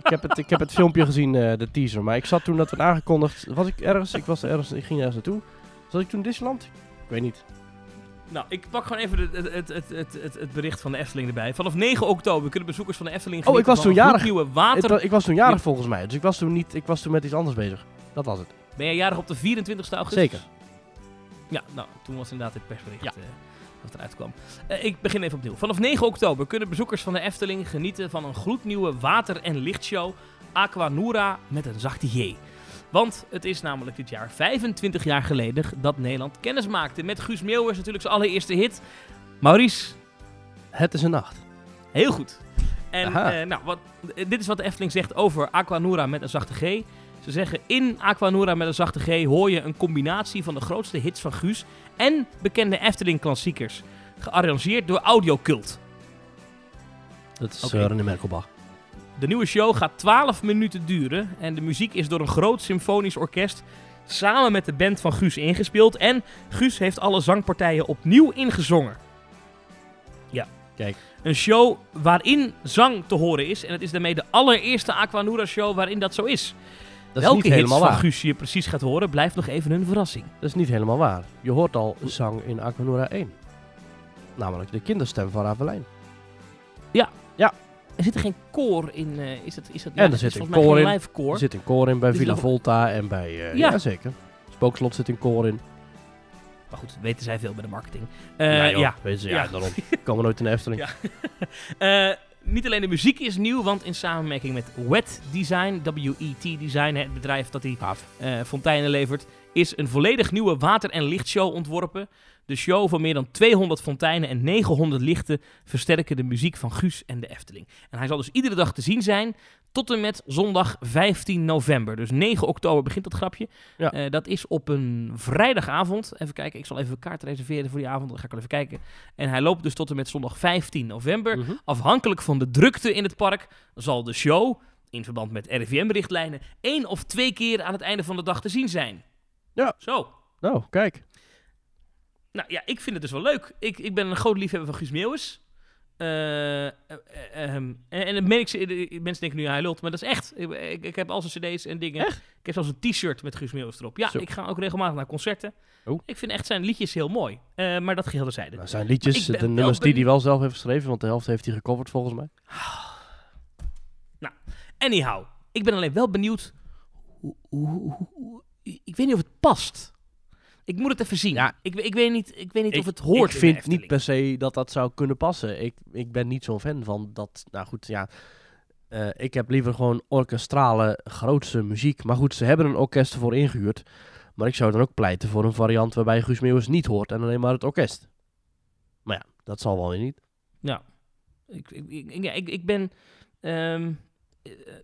ik heb het, ik heb het filmpje gezien, eh, de teaser. Maar ik zat toen dat werd aangekondigd. Was ik ergens? Ik was ergens. Ik ging ergens naartoe. Zat ik toen in Disneyland? Ik weet niet.
Nou, ik pak gewoon even de- het, het, het, het, het, het bericht van de Efteling erbij. Vanaf 9 oktober kunnen bezoekers van de Efteling
Oh, ik was toen jarig. Ik,
water...
wa- ik was toen jarig
Ja.
volgens mij. Dus ik was toen niet. Ik was toen met iets anders bezig. Dat was het.
Ben jij jarig op de 24 augustus?
Zeker.
Ja, nou, toen was inderdaad het persbericht
Ja.
eh, dat eruit kwam. Eh, ik begin even opnieuw. Vanaf 9 oktober kunnen bezoekers van de Efteling genieten van een gloednieuwe water- en lichtshow Aquanura met een zachte J. Want het is namelijk dit jaar 25 jaar geleden dat Nederland kennis maakte met Guus Meeuwis, natuurlijk zijn allereerste hit. Maurice,
Het is een nacht.
heel goed. En eh, nou, wat, dit is wat de Efteling zegt over Aquanura met een zachte G. Ze zeggen in Aquanura met een zachte G hoor je een combinatie van de grootste hits van Guus en bekende Efteling klassiekers. Gearrangeerd door Audiocult.
Dat is
Oké.
eh, René Merkelbach.
De nieuwe show gaat 12 minuten duren en de muziek is door een groot symfonisch orkest samen met de band van Guus ingespeeld. En Guus heeft alle zangpartijen opnieuw ingezongen. Ja.
Kijk.
Een show waarin zang te horen is. En het is daarmee de allereerste Aquanura show waarin dat zo is.
Dat is
Welke
niet
hits
helemaal
van
waar.
Guus je precies gaat horen, blijft nog even een verrassing.
Dat is niet helemaal waar. Je hoort al zang in Aquanura 1. Namelijk de kinderstem van Ravelijn.
Er zit er geen koor in. eh, is het, is het,
En er zit
is
een koor in.
live koor.
Er zit een koor in bij
Is
Villa
dat-
Volta en bij... eh
Ja.
ja. zeker. Spookslot zit een koor in.
Maar goed, weten zij veel bij de marketing. Eh,
joh,
ja,
je, ja,
Ja.
daarom. Komen nooit in de Efteling.
Ja. Niet alleen de muziek is nieuw, want in samenwerking met Wet Design, WET Design, het bedrijf dat die eh, fonteinen levert, is een volledig nieuwe water- en lichtshow ontworpen. De show van meer dan 200 fonteinen en 900 lichten versterken de muziek van Guus en de Efteling. En hij zal dus iedere dag te zien zijn tot en met zondag 15 november. Dus 9 oktober begint dat grapje.
Ja.
Eh, dat is op een vrijdagavond. Even kijken, ik zal even een kaart reserveren voor die avond. Dan ga ik wel even kijken. En hij loopt dus tot en met zondag 15 november.
Mhm.
Afhankelijk van de drukte in het park zal de show, in verband met RIVM-richtlijnen, één of twee keer aan het einde van de dag te zien zijn.
Ja.
Zo.
Nou, kijk.
Nou ja, ik vind het dus wel leuk. Ik, ik ben een groot liefhebber van Guus Meeuwis. Eh, eh, ehm, en, en ik, mensen denken nu, hij lult, maar dat is echt. Ik, ik, ik heb al zijn cd's en dingen. Ik heb zelfs een t-shirt met Guus Meeuwis erop. Ja,
Zo.
ik ga ook regelmatig naar concerten.
Oh.
Ik vind echt zijn liedjes heel mooi. Eh, maar dat geheel terzijde.
Nou, zijn liedjes,
ben
de nummers die hij wel zelf heeft geschreven, want de helft heeft hij gecoverd volgens mij.
Anyhow, ik ben alleen wel benieuwd. Hoe, hoe, hoe- hoe- ik weet niet of het past. Ik moet het even zien.
Ja.
Ik, ik weet niet, ik weet niet
Ik-
of het hoort.
ik
in
vind niet per se dat dat zou kunnen passen. Ik, ik ben niet zo'n fan van dat. Nou goed, ja. Eh, ik heb liever gewoon orkestrale, grootse muziek. Maar goed, ze hebben een orkest ervoor ingehuurd. Maar ik zou dan ook pleiten voor een variant waarbij Guus Meeuwis niet hoort en alleen maar het orkest. Maar ja, dat zal wel weer niet.
Ja. Ik, ik, ik, ja, ik, ik ben. Ehm, eh,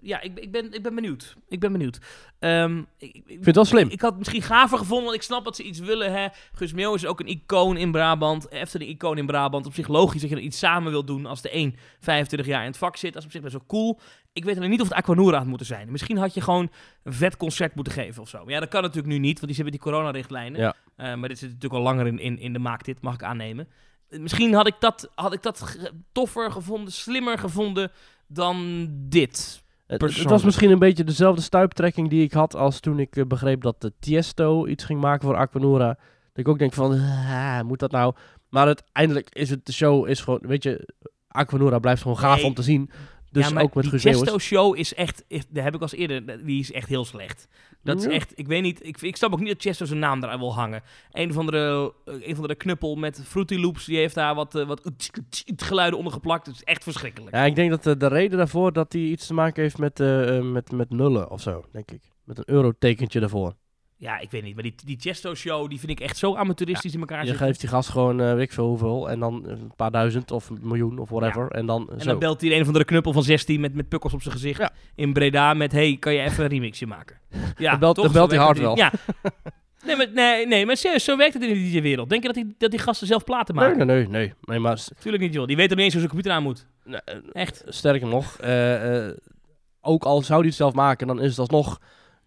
ja, ik, ik, ben, ik ben benieuwd. Ik ben benieuwd. Ehm, ik, ik,
vind het wel slim.
Ik, had het misschien gaver gevonden, want ik snap dat ze iets willen. Hè. Guus Meeuw is ook een icoon in Brabant. Efteling icoon in Brabant. Op zich logisch dat je er iets samen wil doen als de een 25 jaar in het vak zit. Dat is op zich best wel cool. Ik weet alleen niet of het Aquanura had moeten zijn. Misschien had je gewoon een vet concert moeten geven of zo. Maar ja, dat kan natuurlijk nu niet, want die met die coronarichtlijnen.
Ja.
Eh, maar dit zit natuurlijk al langer in, in, in de maak, dit mag ik aannemen. Eh, Misschien had ik dat, had ik dat toffer gevonden, slimmer gevonden dan dit.
Het, was misschien een beetje dezelfde stuiptrekking die ik had als toen ik eh, begreep dat de Tiesto iets ging maken voor Aquanura. Dat ik ook denk van, moet dat nou? Maar uiteindelijk is het, de show is gewoon, weet je, Aquanura blijft gewoon gaaf
Nee.
om te zien. Dus
ja, maar
ook met
die
Guus Meeuwis.
Chesto show is echt, is- dat heb ik als eerder, die is echt heel slecht. Dat is echt, ik weet niet, ik, ik snap ook niet dat Chesto zijn naam daar wil hangen. Een of andere, eh, een of andere knuppel met Fruity Loops, die heeft daar wat, eh, wat geluiden onder geplakt. Het is echt verschrikkelijk.
Ja, ik denk dat eh, de reden daarvoor dat hij iets te maken heeft met, eh, met, met nullen of zo, denk ik. Met een eurotekentje daarvoor.
Ja, ik weet niet, maar die, die Chesto show, die vind ik echt zo amateuristisch in elkaar
Je
zitten.
geeft die gast gewoon, eh, weet ik veel hoeveel, en dan een paar duizend of een miljoen of whatever. En dan
En
zo.
dan belt hij een of andere knuppel van 16 met, met pukkels op zijn gezicht
Ja.
in Breda met... hey, kan je even een remixje maken? Ja,
Dan belt-
toch?
dan belt hij hard
in- Ja. Nee, maar, nee, nee, maar serieus, zo werkt het in de DJ-wereld. Denk je dat die, dat die gasten zelf platen maken?
nee, nee, nee, nee. maar
Tuurlijk niet, joh. Die weten niet eens hoe zijn computer aan moet.
nee, eh,
Echt.
sterker nog, eh, eh, ook al zou hij het zelf maken, dan is het alsnog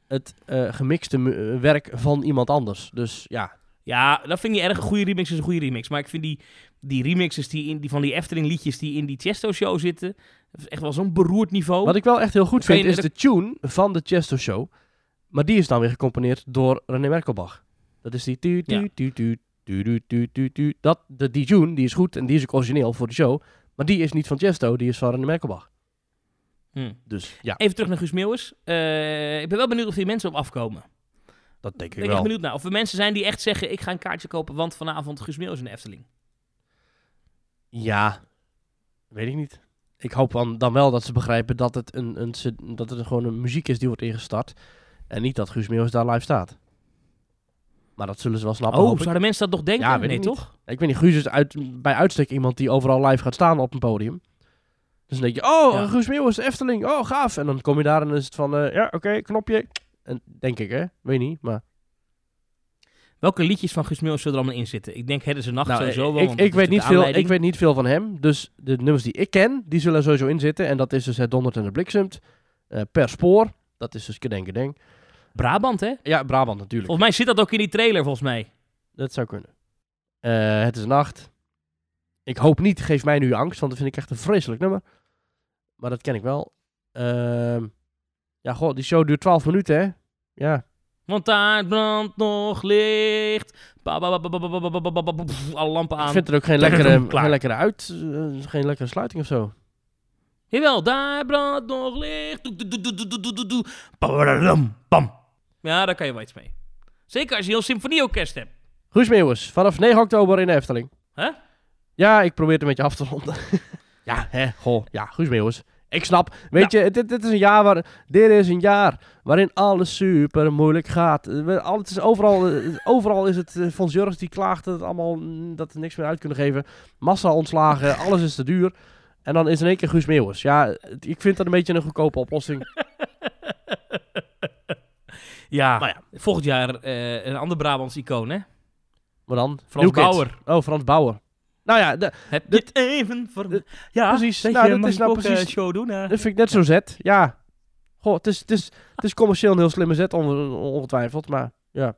het eh, gemixte eh, werk van iemand anders. Dus ja,
Ja, dat vind ik niet erg. Een goede remix is een goede remix. Maar ik vind die, die remixes die, in, die van die Efteling liedjes die in die Chesto-show zitten... Dat is echt wel zo'n beroerd niveau.
wat ik wel echt heel goed vind, is
de-
tune van de Chesto Show. Maar die is dan weer gecomponeerd door René Merkelbach. Dat is die... Tu, tu,
Ja.
tu, tu, tu, tu, tu, tu, tu. Dat, de, die tune, die is goed en die is ook origineel voor de show. Maar die is niet van Chesto, die is van René Merkelbach.
Hm.
Dus ja,
Even terug naar Guus Meeuwis. Eh, ik ben wel benieuwd of die mensen op afkomen.
dat denk
Ik
ik
ben
wel.
benieuwd naar. Of er mensen zijn die echt zeggen... ik ga een kaartje kopen, want vanavond Guus Meeuwis in de Efteling.
Ja, weet ik niet. Ik hoop dan, dan wel dat ze begrijpen dat het, een, een, dat het gewoon een muziek is die wordt ingestart. En niet dat Guus Meeuwis daar live staat. Maar dat zullen ze wel snappen,
Oh, zouden mensen dat nog denken?
Ja, weet
nee, toch?
Ik weet niet, Guus is uit, bij uitstek iemand die overal live gaat staan op een podium. Dus dan denk je, oh,
Ja.
Guus Meeuwis, Efteling, oh, gaaf. En dan kom je daar en dan is het van, eh, ja, oké, knopje. En denk ik, hè. Weet niet, maar...
Welke liedjes van Guus Meeuwis zullen er allemaal in zitten? Ik denk Hedden ze nacht
Nou,
sowieso wel.
ik, ik,
is
weet niet
de
veel, ik weet niet veel van hem. Dus de nummers die ik ken, die zullen er sowieso in zitten. En dat is dus het dondert en de bliksemt. eh, per spoor. Dat is dus Kedeng Kedeng.
Brabant, hè?
Ja, Brabant natuurlijk.
Volgens mij zit dat ook in die trailer, volgens mij.
Dat zou kunnen. Eh, het is nacht. Ik hoop niet, geef mij nu angst. Want dat vind ik echt een vreselijk nummer. Maar dat ken ik wel. Uh, ja, god, die show duurt 12 minuten, hè? Ja.
Want daar brandt nog licht. Alle lampen aan.
Ik vind er ook geen lekkere, geen lekkere uit. Geen lekkere sluiting of zo.
Jawel, daar brandt nog licht. Bam. Ja, daar kan je wel iets mee. Zeker als je heel symfonieorkest hebt.
Guus vanaf 9 oktober in de Efteling.
Hè?
Ja, ik probeer het een beetje af te ronden ja, hè, goh. Ja, Guus Meeuwis. Ik snap. Weet je, dit, dit is een jaar waar... Dit is een jaar waarin alles super moeilijk gaat. Eh, we- al- het is overal, eh, overal is het... eh, Fons Jurgens die klaagt dat, het allemaal, mm, dat we niks meer uit kunnen geven. Massa ontslagen, alles is te duur. En dan is in één keer Guus Meeuwis. Ja, ik vind dat een beetje een goedkope oplossing.
Ja,
Maar ja.
volgend jaar een ander Brabants icoon, hè?
Maar dan...
Frans. Bauer.
Oh, Frans Bauer. Nou ja, de-
Heb je
Dit-
het even voor... ja,
precies. Nou,
je,
dat is nou
ook, eh,
precies-
show doen, hè?
dat vind ik net zo zet. Ja. Goh, het is, het is, het is commercieel een heel slimme zet, on- ongetwijfeld. Maar ja.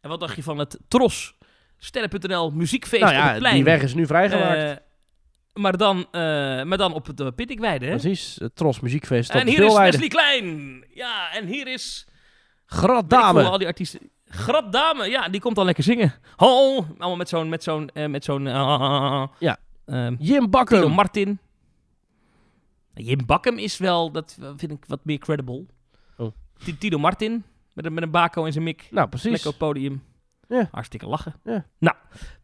En wat dacht je van het Tros Sterren.nl muziekfeest
nou
op
ja,
het plein?
die weg is nu vrijgemaakt.
Eh, maar, dan, eh, maar dan op de Pittickweide, hè?
Precies, het Tros Muziekfeest op
En hier is. Wesley Klein. Ja, en hier is...
Grad Dame.
al die artiesten. Grad Dame, ja, die komt dan lekker zingen. Ho, allemaal met zo'n, met zo'n, eh, met zo'n... eh,
Ja.
ehm,
Jim
Tino
Bakken.
Martin. Jim Bakkum is wel, dat vind ik wat meer credible.
Oh.
Tino Martin, met een, met een bako in zijn mik.
Nou, precies.
Lekker op podium.
Ja.
Hartstikke lachen.
Ja.
Nou,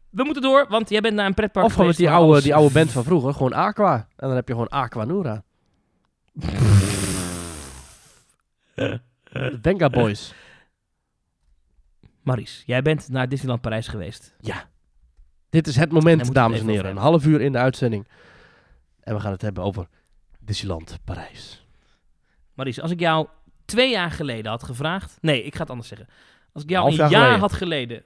we moeten door, want jij bent naar een pretpark
Of gewoon met die oude,
alles-
die oude band van vroeger. Gewoon Aqua. En dan heb je gewoon Aqua Nura. Venga Boys.
Maurice, jij bent naar Disneyland Parijs geweest.
Ja. Dit is het moment, dames
het
en heren. Een half uur in de uitzending. En we gaan het hebben over Disneyland Parijs.
Maurice, als ik jou twee jaar geleden had gevraagd... Nee, ik ga het anders zeggen. Als ik jou een
jaar
jaar
geleden.
had geleden...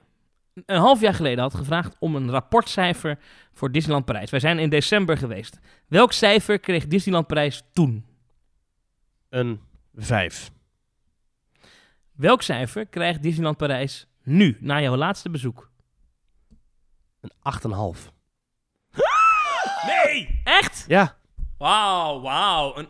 Een half jaar geleden had gevraagd om een rapportcijfer voor Disneyland Parijs. Wij zijn in december geweest. Welk cijfer kreeg Disneyland Parijs toen?
Een 5.
Welk cijfer krijgt Disneyland Parijs nu, na jouw laatste bezoek?
Een 8,5.
Nee! Echt?
Ja,
Wauw, wauw. Een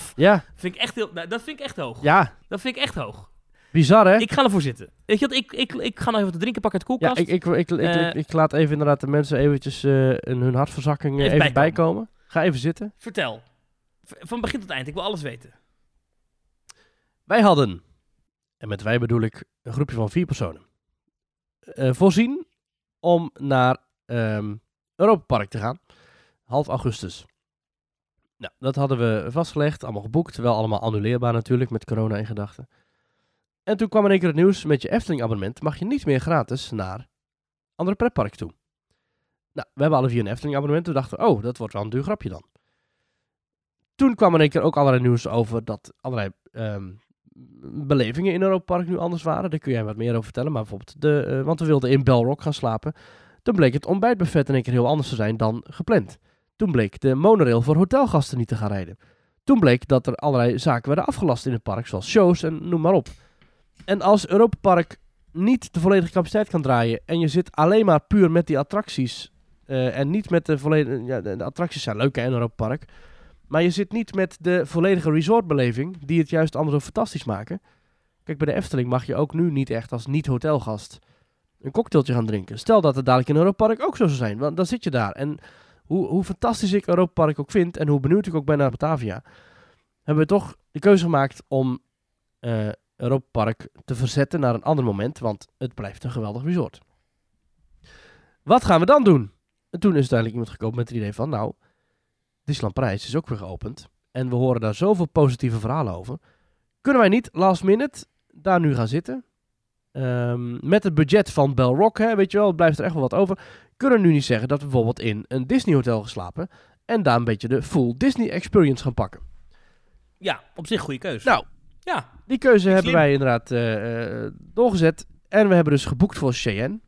8,5.
ja,
Vind ik echt heel, nou, dat vind ik echt hoog.
ja.
Dat vind ik echt hoog.
Bizar hè?
Ik ga ervoor zitten. Weet je wat, ik, ik, ik ga nog even wat drinken pakken uit de
ja,
koelkast.
ik, ik, ik, ik, ik,
Eh,
ik laat even inderdaad de mensen eventjes eh, in hun hartverzakking eh,
Even
even,
bijkomen.
bijkomen. Ga even zitten.
Vertel. Van begin tot eind. Ik wil alles weten.
Wij hadden, en met wij bedoel ik een groepje van vier personen, eh, voorzien om naar ehm Europa Park te gaan. Half augustus. Nou, dat hadden we vastgelegd, allemaal geboekt. Wel allemaal annuleerbaar natuurlijk, met corona in gedachten. En toen kwam in één keer het nieuws, met je Efteling abonnement mag je niet meer gratis naar andere pretparken toe. Nou, we hebben alle vier een Efteling abonnement. We dachten, oh, dat wordt wel een duur grapje dan. Toen kwam in één keer ook allerlei nieuws over dat allerlei ehm, belevingen in Europa Park nu anders waren. Daar kun jij wat meer over vertellen. Maar bijvoorbeeld, de, eh, want we wilden in Belrock gaan slapen. Toen bleek het ontbijtbuffet in één keer heel anders te zijn dan gepland. Toen bleek de monorail voor hotelgasten niet te gaan rijden. Toen bleek dat er allerlei zaken werden afgelast in het park, zoals shows en noem maar op. En als Europa Park niet de volledige capaciteit kan draaien en je zit alleen maar puur met die attracties eh, en niet met de volledige... Ja, de, de attracties zijn leuk hè, in Europa Park. Maar je zit niet met de volledige resortbeleving die het juist zo fantastisch maken. Kijk, bij de Efteling mag je ook nu niet echt als niet-hotelgast een cocktailtje gaan drinken. Stel dat het dadelijk in Europa Park ook zo zou zijn, want dan zit je daar. En hoe, hoe fantastisch ik Europa Park ook vind en hoe benieuwd ik ook ben naar Batavia, hebben we toch de keuze gemaakt om eh Europa Park te verzetten naar een ander moment, want het blijft een geweldig resort. Wat gaan we dan doen? En toen is uiteindelijk iemand gekomen met het idee van, nou, Disneyland Parijs is ook weer geopend. En we horen daar zoveel positieve verhalen over. Kunnen wij niet last minute daar nu gaan zitten? Ehm, met het budget van Belrock, hè, weet je wel, het blijft er echt wel wat over. Kunnen we nu niet zeggen dat we bijvoorbeeld in een Disney hotel gaan slapen. En daar een beetje de full Disney experience gaan pakken.
Ja, op zich goede keuze.
Nou,
Ja,
die keuze hebben
Slim.
wij inderdaad eh, eh, doorgezet. En we hebben dus geboekt voor Cheyenne.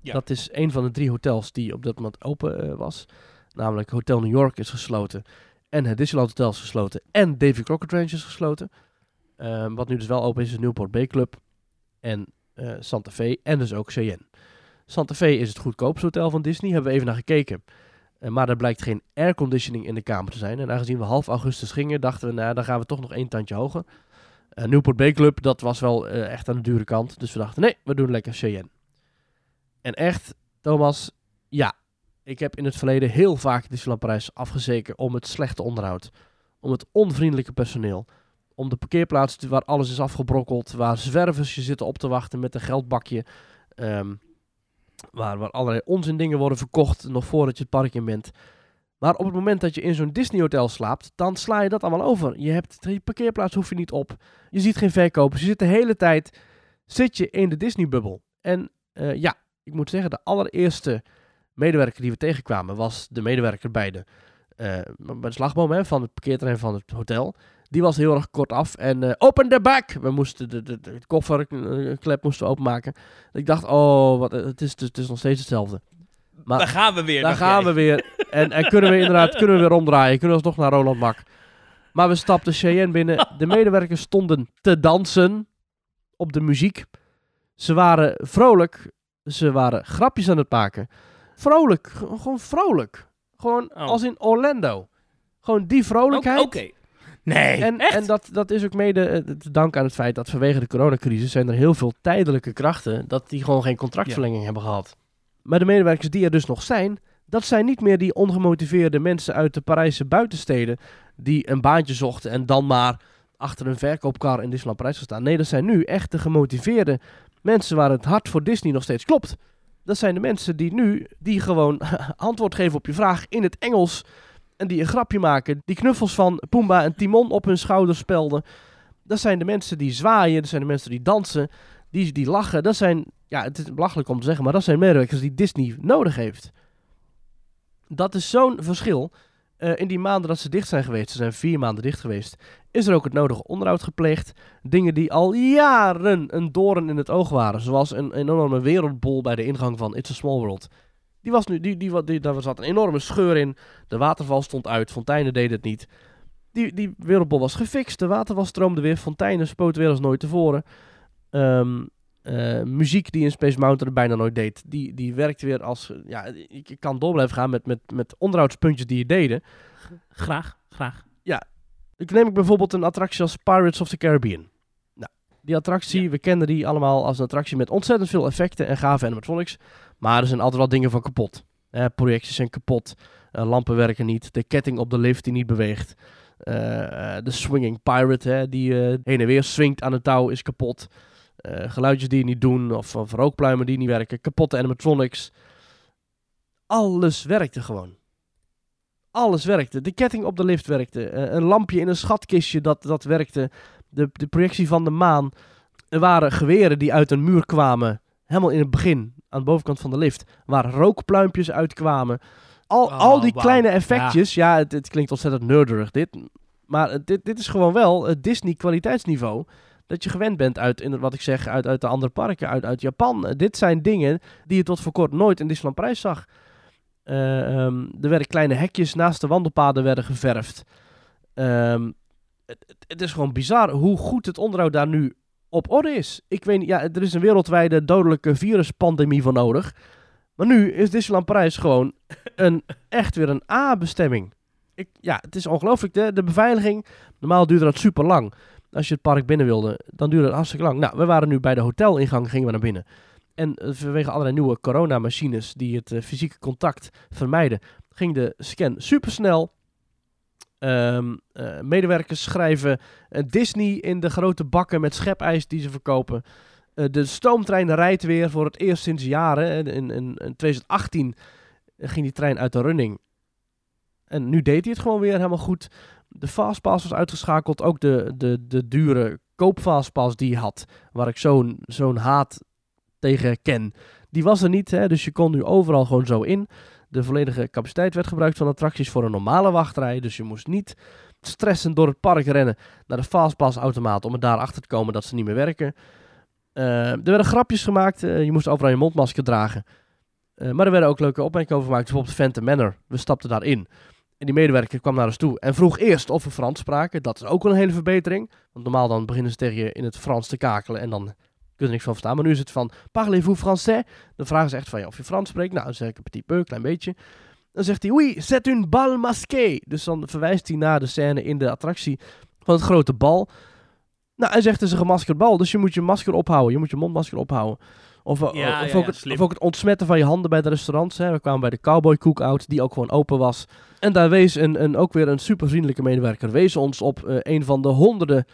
Ja.
Dat is een van de drie hotels die op dat moment open eh, was. Namelijk Hotel New York is gesloten. En het Disneyland Hotel is gesloten. En Davy Crockett Ranch is gesloten. Ehm, wat nu dus wel open is, is Newport Bay Club. En eh, Santa Fe. En dus ook Cheyenne. Santa Fe is het goedkoopste hotel van Disney. Hebben we even naar gekeken. Eh, maar er blijkt geen airconditioning in de kamer te zijn. En aangezien we half augustus gingen, dachten we, nou, dan gaan we toch nog één tandje hoger. Eh, Newport Bay Club, dat was wel echt aan de dure kant. Dus we dachten, nee, we doen lekker Cheyenne. En echt, Thomas, ja. Ik heb in het verleden heel vaak Disneyland Parijs afgezeken om het slechte onderhoud. Om het onvriendelijke personeel. Om de parkeerplaats waar alles is afgebrokkeld. Waar zwervers je zitten op te wachten met een geldbakje. Ehm, waar, waar allerlei onzin dingen worden verkocht nog voordat je het park in bent. Maar op het moment dat je in zo'n Disney hotel slaapt, dan sla je dat allemaal over. Je hebt die parkeerplaats hoef je niet op. Je ziet geen verkopers. Je zit de hele tijd zit je in de Disney bubbel. En eh, ja, ik moet zeggen, de allereerste medewerker die we tegenkwamen was de medewerker bij de, eh, bij de slagboom hè, van het parkeerterrein van het hotel. Die was heel erg kort af en eh, open the back! We moesten de, de, de kofferklep moesten we openmaken. Ik dacht, oh, wat, het, is, het is nog steeds hetzelfde. Maar
daar gaan we weer.
daar gaan
jij.
we weer. En, en kunnen we inderdaad kunnen we weer omdraaien. Kunnen we alsnog naar Roland Mak. Maar we stapten Cheyenne binnen. De medewerkers stonden te dansen op de muziek. Ze waren vrolijk. Ze waren grapjes aan het maken. Vrolijk. Gewoon vrolijk. Gewoon
Oh.
als in Orlando. Gewoon die vrolijkheid.
oké. Nee,
En,
echt?
en dat, dat is ook mede eh, te danken aan het feit dat vanwege de coronacrisis zijn er heel veel tijdelijke krachten dat die gewoon geen contractverlenging hebben gehad. Maar de medewerkers die er dus nog zijn, dat zijn niet meer die ongemotiveerde mensen uit de Parijse buitensteden die een baantje zochten en dan maar achter een verkoopkar in Disneyland Parijs gaan staan. Nee, dat zijn nu echt de gemotiveerde mensen waar het hart voor Disney nog steeds klopt. Dat zijn de mensen die nu, die gewoon antwoord geven op je vraag in het Engels en die een grapje maken. Die knuffels van Pumbaa en Timon op hun schouders spelden. Dat zijn de mensen die zwaaien. Dat zijn de mensen die dansen. Die, die lachen. Dat zijn, ja, het is belachelijk om te zeggen, maar dat zijn medewerkers die Disney nodig heeft. Dat is zo'n verschil. Eh, in die maanden dat ze dicht zijn geweest, ze zijn vier maanden dicht geweest, is er ook het nodige onderhoud gepleegd. Dingen die al jaren een doorn in het oog waren, zoals een enorme wereldbol bij de ingang van It's a Small World. Die was nu, die, die, die, daar zat een enorme scheur in, de waterval stond uit, fonteinen deden het niet. Die, die wereldbol was gefixt, de waterval stroomde weer, fonteinen spoten weer als nooit tevoren. Ehm, eh, muziek die in Space Mountain er bijna nooit deed, die, die werkte weer als... Ja, ik, kan door blijven gaan met, met, met onderhoudspuntjes die je deden.
Graag, graag.
Ik neem ik bijvoorbeeld een attractie als Pirates of the Caribbean. Nou, die attractie,
Ja.
we kennen die allemaal als een attractie met ontzettend veel effecten en gave animatronics. Maar er zijn altijd wel dingen van kapot. Eh, projecties zijn kapot, eh, lampen werken niet, de ketting op de lift die niet beweegt. eh, eh, de swinging pirate hè, die heen en weer swingt aan het touw is kapot. Geluidjes die niet doen of, of rookpluimen die niet werken. Kapotte animatronics. Alles werkte gewoon. Alles werkte. De ketting op de lift werkte. Eh, een lampje in een schatkistje, dat, dat werkte. De, de projectie van de maan. Er waren geweren die uit een muur kwamen. Helemaal in het begin, aan de bovenkant van de lift. Waar rookpluimpjes uitkwamen. Al,
Oh,
al die kleine effectjes. Ja, het, het klinkt ontzettend nerderig dit. Maar het- dit, dit is gewoon wel het Disney kwaliteitsniveau. Dat je gewend bent uit, in, wat ik zeg, uit, uit de andere parken, uit, uit Japan. Eh, dit zijn dingen die je tot voor kort nooit in Disneyland Prijs zag. Eh, ehm, er werden kleine hekjes naast de wandelpaden werden geverfd. Ehm, het, het- is gewoon bizar hoe goed het onderhoud daar nu op orde is. Ik weet niet, ja, er is een wereldwijde dodelijke viruspandemie voor nodig. Maar nu is Disneyland Parijs gewoon een, echt weer een A-bestemming. Ja, het is ongelooflijk. De, de beveiliging, normaal duurde dat super lang. Als je het park binnen wilde, dan duurde het hartstikke lang. Nou, we waren nu bij de hotelingang, gingen we naar binnen. En eh, vanwege allerlei nieuwe coronamachines die het eh, fysieke contact vermijden, ging de scan supersnel. Eh, medewerkers schrijven Disney in de grote bakken met schepijs die ze verkopen. De stoomtrein rijdt weer voor het eerst sinds jaren. In, in, in 2018 ging die trein uit de running. En nu deed hij het gewoon weer helemaal goed. De Fastpass was uitgeschakeld. Ook de, de, de dure koopfastpass die hij had. Waar ik zo'n zo'n haat tegen ken. Die was er niet. Hè? Dus je kon nu overal gewoon zo in. De volledige capaciteit werd gebruikt van attracties voor een normale wachtrij. Dus je moest niet stressend door het park rennen naar de Fastpass automaat. Om er daar achter te komen dat ze niet meer werken. Eh, er werden grapjes gemaakt. eh, je moest overal je mondmasker dragen. Eh, maar er werden ook leuke opmerkingen over gemaakt. Bijvoorbeeld Phantom Manor. We stapten daarin. En die medewerker kwam naar ons toe en vroeg eerst of we Frans spraken. Dat is ook wel een hele verbetering. Want normaal dan beginnen ze tegen je in het Frans te kakelen en dan kun je er niks van verstaan. Maar nu is het van, parlez-vous français? Dan vragen ze echt van, ja, of je Frans spreekt. Nou, dan zeg ik een petit peu, klein beetje. Dan zegt hij, oui, c'est une bal masquée. Dus dan verwijst hij naar de scène in de attractie van het grote bal. Nou, hij zegt het is een gemaskerd bal, dus je moet je masker ophouden. Je moet je mondmasker ophouden. Of, eh,
Ja,
of,
ja,
ook, het, of ook het ontsmetten van je handen bij de restaurants. Hè. We kwamen bij de Cowboy Cookout, die ook gewoon open was. En daar wees een, een, ook weer een super vriendelijke medewerker wees ons op eh, een van de honderden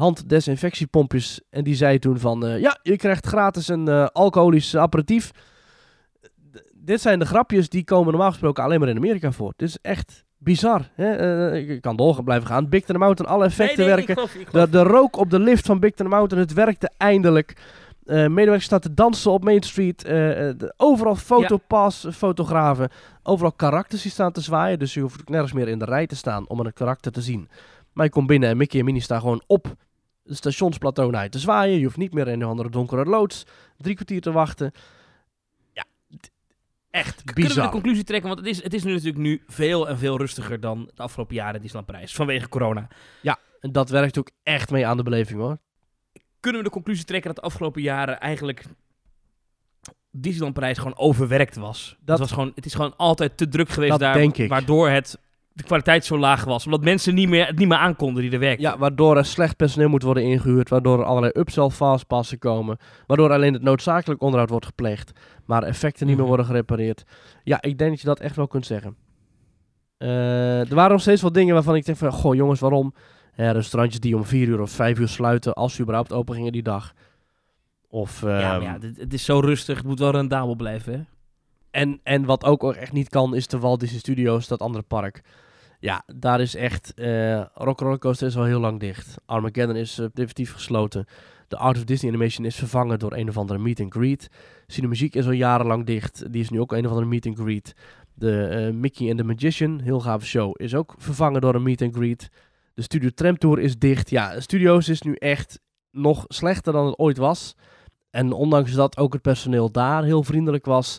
handdesinfectiepompjes. En die zei toen van, eh, ja, je krijgt gratis een eh, alcoholisch aperitief. D- dit zijn de grapjes die komen normaal gesproken alleen maar in Amerika voor. Dit is echt bizar. Hè? Eh, ik kan door blijven gaan. Big Thunder Mountain, alle effecten
Nee, nee,
werken.
Ik geloof, ik
De,
geloof.
de rook op de lift van Big Thunder Mountain, het werkte eindelijk. Eh medewerkers staan te dansen op Main Street. eh, eh, de- overal fotopass, fotografen. Overal karakters die staan te zwaaien. Dus je hoeft nergens meer in de rij te staan om een karakter te zien. Maar je komt binnen en Mickey en Minnie staan gewoon op het stationsplateau naar je te zwaaien. Je hoeft niet meer in een andere donkere loods drie kwartier te wachten. Ja, echt
Kunnen we de
bizar.
conclusie trekken? Want het is, het is nu natuurlijk nu veel en veel rustiger dan de afgelopen jaren Disneyland Prijs. Vanwege corona.
En dat werkt ook echt mee aan de beleving hoor.
Kunnen we de conclusie trekken dat de afgelopen jaren eigenlijk Disneyland Prijs gewoon overwerkt was?
Dat-
Dat was gewoon, het is gewoon altijd te druk geweest daar.
denk ik.
Waardoor het, de kwaliteit zo laag was. Omdat mensen niet meer, het niet meer aankonden die er werkten.
Ja, waardoor er slecht personeel moet worden ingehuurd, waardoor er allerlei upsell fastpassen komen, waardoor alleen het noodzakelijk onderhoud wordt gepleegd, maar effecten niet meer
Mhm.
worden gerepareerd. Ja, ik denk dat je dat echt wel kunt zeggen. Eh, er waren nog steeds wel dingen waarvan ik denk van, goh jongens, waarom? Ja, restaurantjes die om vier uur of vijf uur sluiten, als ze überhaupt open gingen die dag. Of,
Ja, maar
ehm,
ja, het is zo rustig. Het moet wel rendabel blijven, hè?
En, en wat ook echt niet kan, is de Walt Disney Studios, dat andere park. Ja, daar is echt... eh Rock Roller Coaster is al heel lang dicht. Armageddon is eh, definitief gesloten. De Art of Disney Animation is vervangen door een of andere meet and greet. Cinemuziek is al jarenlang dicht. Die is nu ook een of andere meet and greet. De eh, Mickey and the Magician, heel gave show, is ook vervangen door een meet and greet. De Studio Tram Tour is dicht. Ja, Studio's is nu echt nog slechter dan het ooit was. En ondanks dat ook het personeel daar heel vriendelijk was.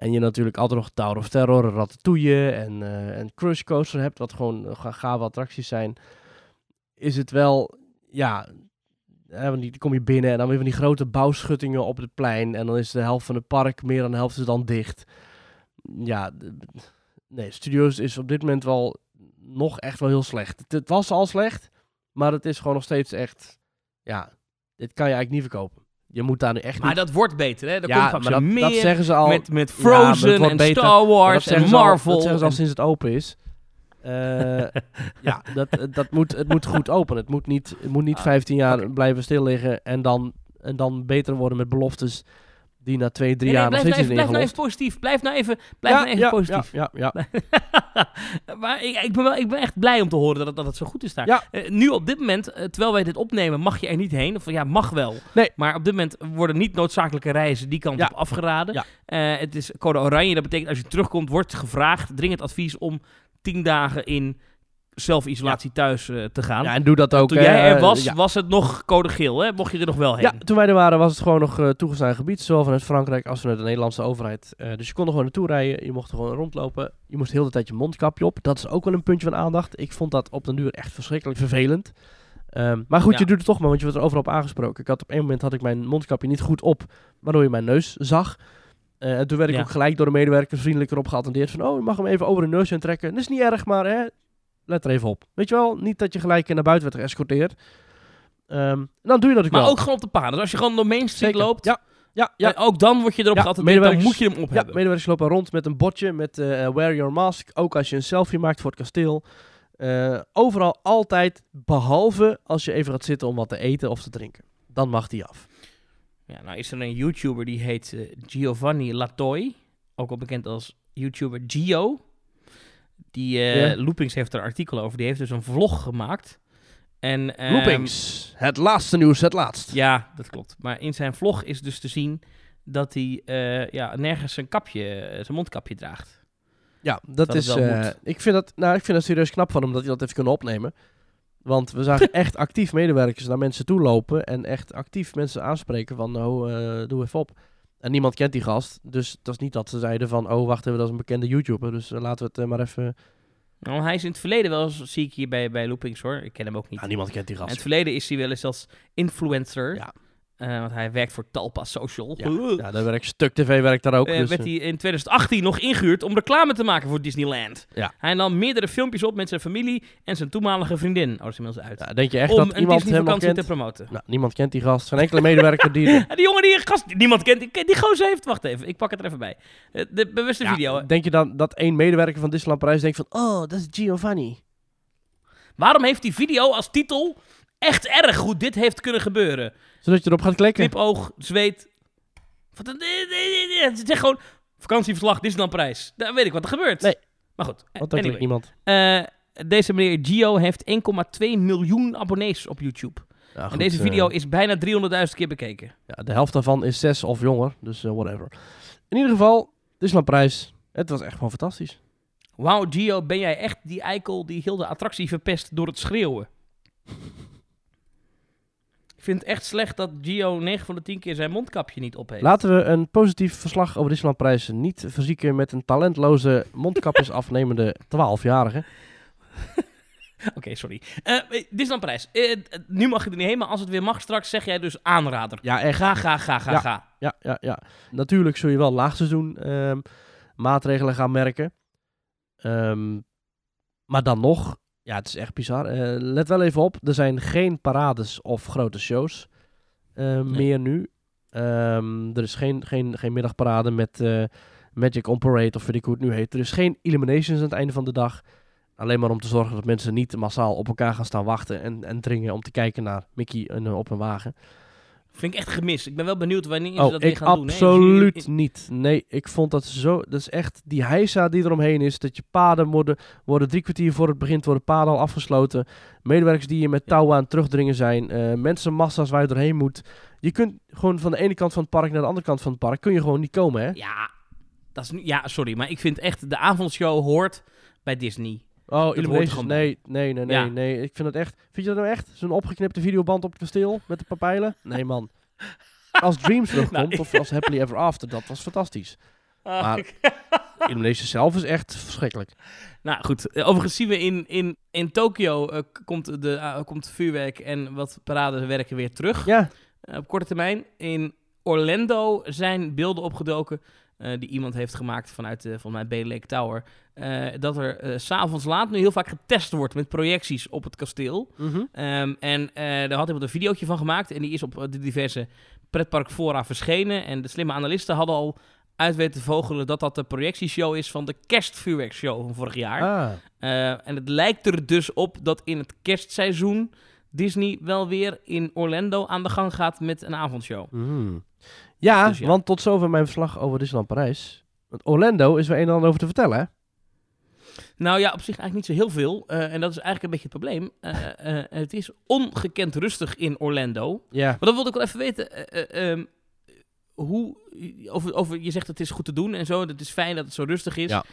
En je natuurlijk altijd nog Tower of Terror, Ratatouille en, eh en Crush Coaster hebt, wat gewoon uh, ga- gave attracties zijn. Is het wel, ja, want die, kom je binnen en dan weer van die grote bouwschuttingen op het plein. En dan is de helft van het park, meer dan de helft is dan dicht. Ja, nee, Studios is op dit moment wel nog echt wel heel slecht. Het, het was al slecht, maar het is gewoon nog steeds echt, ja, dit kan je eigenlijk niet verkopen. Je moet daar nu echt
Maar
niet...
dat wordt beter, hè? Er
ja,
komt
maar dat,
meer
dat zeggen ze al.
met, met Frozen en
beter.
Star Wars en
al-
Marvel.
dat zeggen ze al sinds het open is. Eh, ja, dat, dat moet, het moet goed open. Het moet niet, het moet niet
Ah,
15 jaar blijven stil liggen en dan, en dan beter worden met beloftes die na twee, drie
Nee, nee,
jaar nog
blijf,
steeds
nou
niet
blijf nou even positief. Blijf nou even, blijf nou even
ja,
positief.
Ja, ja, ja.
maar ik, ik, ben wel, ik ben echt blij om te horen dat het, dat het zo goed is daar. Eh, nu op dit moment, eh, terwijl wij dit opnemen, mag je er niet heen. Of ja, mag wel.
Nee.
Maar op dit moment worden niet noodzakelijke reizen die kant op afgeraden.
Ja.
Eh, het is code oranje. Dat betekent als je terugkomt, wordt gevraagd, dringend advies om tien dagen in zelfisolatie thuis eh, te gaan.
ja, en doe dat ook.
Toen
hè.
jij er
Eh,
was,
ja.
was het nog code geel, hè? Mocht je er nog wel heen.
Ja, toen wij er waren was het gewoon nog eh, toegestaan gebied, zowel vanuit Frankrijk als vanuit de Nederlandse overheid. Dus je kon er gewoon naartoe rijden, je mocht er gewoon rondlopen. Je moest heel de tijd je mondkapje op. Dat is ook wel een puntje van aandacht. Ik vond dat op den duur echt verschrikkelijk vervelend. Ehm, maar goed,
Ja.
je doet het toch maar, want je wordt er overal op aangesproken. Ik had op een moment had ik mijn mondkapje niet goed op, waardoor je mijn neus zag. En toen werd ik
Ja.
ook gelijk door de medewerkers vriendelijk erop geattendeerd van, oh, je mag hem even over de neus heen trekken. Dat is niet erg, maar hè, let er even op. Weet je wel, niet dat je gelijk naar buiten werd geëscorteerd. Ehm, dan doe je dat ook
Maar
wel.
ook gewoon op de paden. Dus als je gewoon door Main Street
Zeker.
loopt,
Ja, ja, ja.
eh, ook dan word je erop
Ja,
dan moet je hem op
Ja,
hebben.
medewerkers lopen rond met een bordje met eh, wear your mask. Ook als je een selfie maakt voor het kasteel. Overal altijd, behalve als je even gaat zitten om wat te eten of te drinken. Dan mag die af.
Ja, nou is er een YouTuber die heet Giovanni Latoy. Ook wel bekend als YouTuber Gio. Die eh. Loopings heeft er artikel over. Die heeft dus een vlog gemaakt. En, ehm,
Loopings. Het laatste nieuws, het laatst.
Ja, dat klopt. Maar in zijn vlog is dus te zien dat hij eh, ja, nergens zijn kapje, eh, zijn mondkapje draagt.
Ja, dat, is.
moet.
ik, vind dat, nou, ik vind dat serieus knap van hem dat hij dat heeft kunnen opnemen. Want we zagen echt actief medewerkers naar mensen toe lopen. En echt actief mensen aanspreken van, eh, doe even op. En niemand kent die gast. Dus dat is niet dat ze zeiden van, oh, wacht even, dat is een bekende YouTuber. Dus eh, laten we het eh, maar even...
Nou, hij is in het verleden wel eens, zie ik hier bij, bij Loopings hoor. Ik ken hem ook niet.
Ja, niemand kent die
in het
gast.
verleden is hij wel eens als influencer.
Ja.
Eh, want hij werkt voor Talpa Social.
Ja, ja, daar werkt Stuk TV werkt daar ook.
Eh,
dus,
werd
eh,
hij in 2018 nog ingehuurd om reclame te maken voor Disneyland.
Ja.
Hij nam meerdere filmpjes op met zijn familie en zijn toenmalige vriendin. Oh, dat is inmiddels uit.
ja, denk je echt
om
dat
een
iemand hem kent?
te promoten.
Nou, niemand kent die gast. Geen enkele medewerker die...
Die jongen die een gast... Niemand kent... Die, die gozer heeft... Wacht even, ik pak het er even bij. De bewuste
Ja,
video. hè.
denk je dan dat één medewerker van Disneyland Parijs denkt van... Oh, dat is Giovanni.
Waarom heeft die video als titel echt erg goed dit heeft kunnen gebeuren?
Zodat je erop gaat klikken.
Knipoog, zweet. Wat een... Het is gewoon... Vakantieverslag Disneyland Prijs. Daar weet ik wat er gebeurt.
Nee.
Maar goed.
Want dan
anyway.
niemand.
Eh, deze meneer Gio heeft 1,2 miljoen abonnees op YouTube.
Ja,
en deze
eh,
video is bijna 300.000 keer bekeken.
ja, de helft daarvan is zes of jonger. Dus eh, whatever. In ieder geval, Disneyland Prijs. Het was echt gewoon fantastisch.
Wauw, Gio, ben jij echt die eikel die heel de attractie verpest door het schreeuwen? Ik vind het echt slecht dat Gio 9 van de 10 keer zijn mondkapje niet op heeft.
Laten we een positief verslag over Prijs niet verzieken met een talentloze mondkapjes afnemende 12-jarige.
Oké, sorry. Eh, nu mag je er niet heen, maar als het weer mag straks, zeg jij dus aanrader.
Ja, echt.
Ga, ga, ga, ga,
Ja.
ga.
Ja, ja, ja. Natuurlijk zul je wel laagseizoen ehm maatregelen gaan merken. Ehm, maar dan nog, ja, het is echt bizar. Eh, let wel even op, er zijn geen parades of grote shows eh, meer nu. Ehm, er is geen, geen, geen middagparade met eh, Magic on Parade of weet ik hoe het nu heet. Er is geen Illuminations aan het einde van de dag. Alleen maar om te zorgen dat mensen niet massaal op elkaar gaan staan wachten en, en dringen om te kijken naar Mickey en, op een wagen.
Vind ik echt gemist. Ik ben wel benieuwd wanneer ze
Oh,
dat weer gaan doen.
absoluut niet. Nee, ik vond dat zo... Dat is echt die heisa die eromheen is. Dat je paden worden, worden drie kwartier voor het begint worden paden al afgesloten. Medewerkers die je met touwen aan terugdringen zijn. eh mensenmassa's waar je doorheen moet. Je kunt gewoon van de ene kant van het park naar de andere kant van het park... kun je gewoon niet komen, hè?
Ja, dat is nu, ja, sorry, maar ik vind echt de avondshow hoort bij Disney.
Oh,
hoort
Illumination.
gewoon bij.
Nee, nee, nee, nee,
Ja.
nee. Ik vind het echt... Vind je dat nou echt? Zo'n opgeknipte videoband op het kasteel met de papijlen? Nee, man. Als Dreams terugkomt,
Nou,
of als Happily Ever After, dat was fantastisch. Maar- Illumination zelf is echt verschrikkelijk.
Nou goed, eh, overigens zien we in, in, in Tokio eh, komt, de, eh, komt vuurwerk en wat paradewerken weer terug
Ja,
op korte termijn. In Orlando zijn beelden opgedoken eh, die iemand heeft gemaakt vanuit de, van mij Bay Lake Tower. eh, dat er eh, s s'avonds laat nu heel vaak getest wordt met projecties op het kasteel.
mhm.
Ehm, en eh daar had iemand een videootje van gemaakt en die is op eh, de diverse pretparkfora verschenen. En de slimme analisten hadden al uit weten te vogelen dat dat de projectieshow is van de kerstvuurwerkshow van vorig jaar.
Ah,
Eh, en het lijkt er dus op dat in het kerstseizoen Disney wel weer in Orlando aan de gang gaat met een avondshow.
mhm. Ja,
Dus ja.
want tot zover mijn verslag over Disneyland Parijs. Want Orlando is weer een en ander over te vertellen, hè?
Nou ja, op zich eigenlijk niet zo heel veel. eh, en dat is eigenlijk een beetje het probleem. Eh, eh, het is ongekend rustig in Orlando.
Ja.
Maar dan wilde ik wel even weten. eh, eh, ehm, hoe, over, over, je zegt het is goed te doen en zo. Het is fijn dat het zo rustig is.
Ja.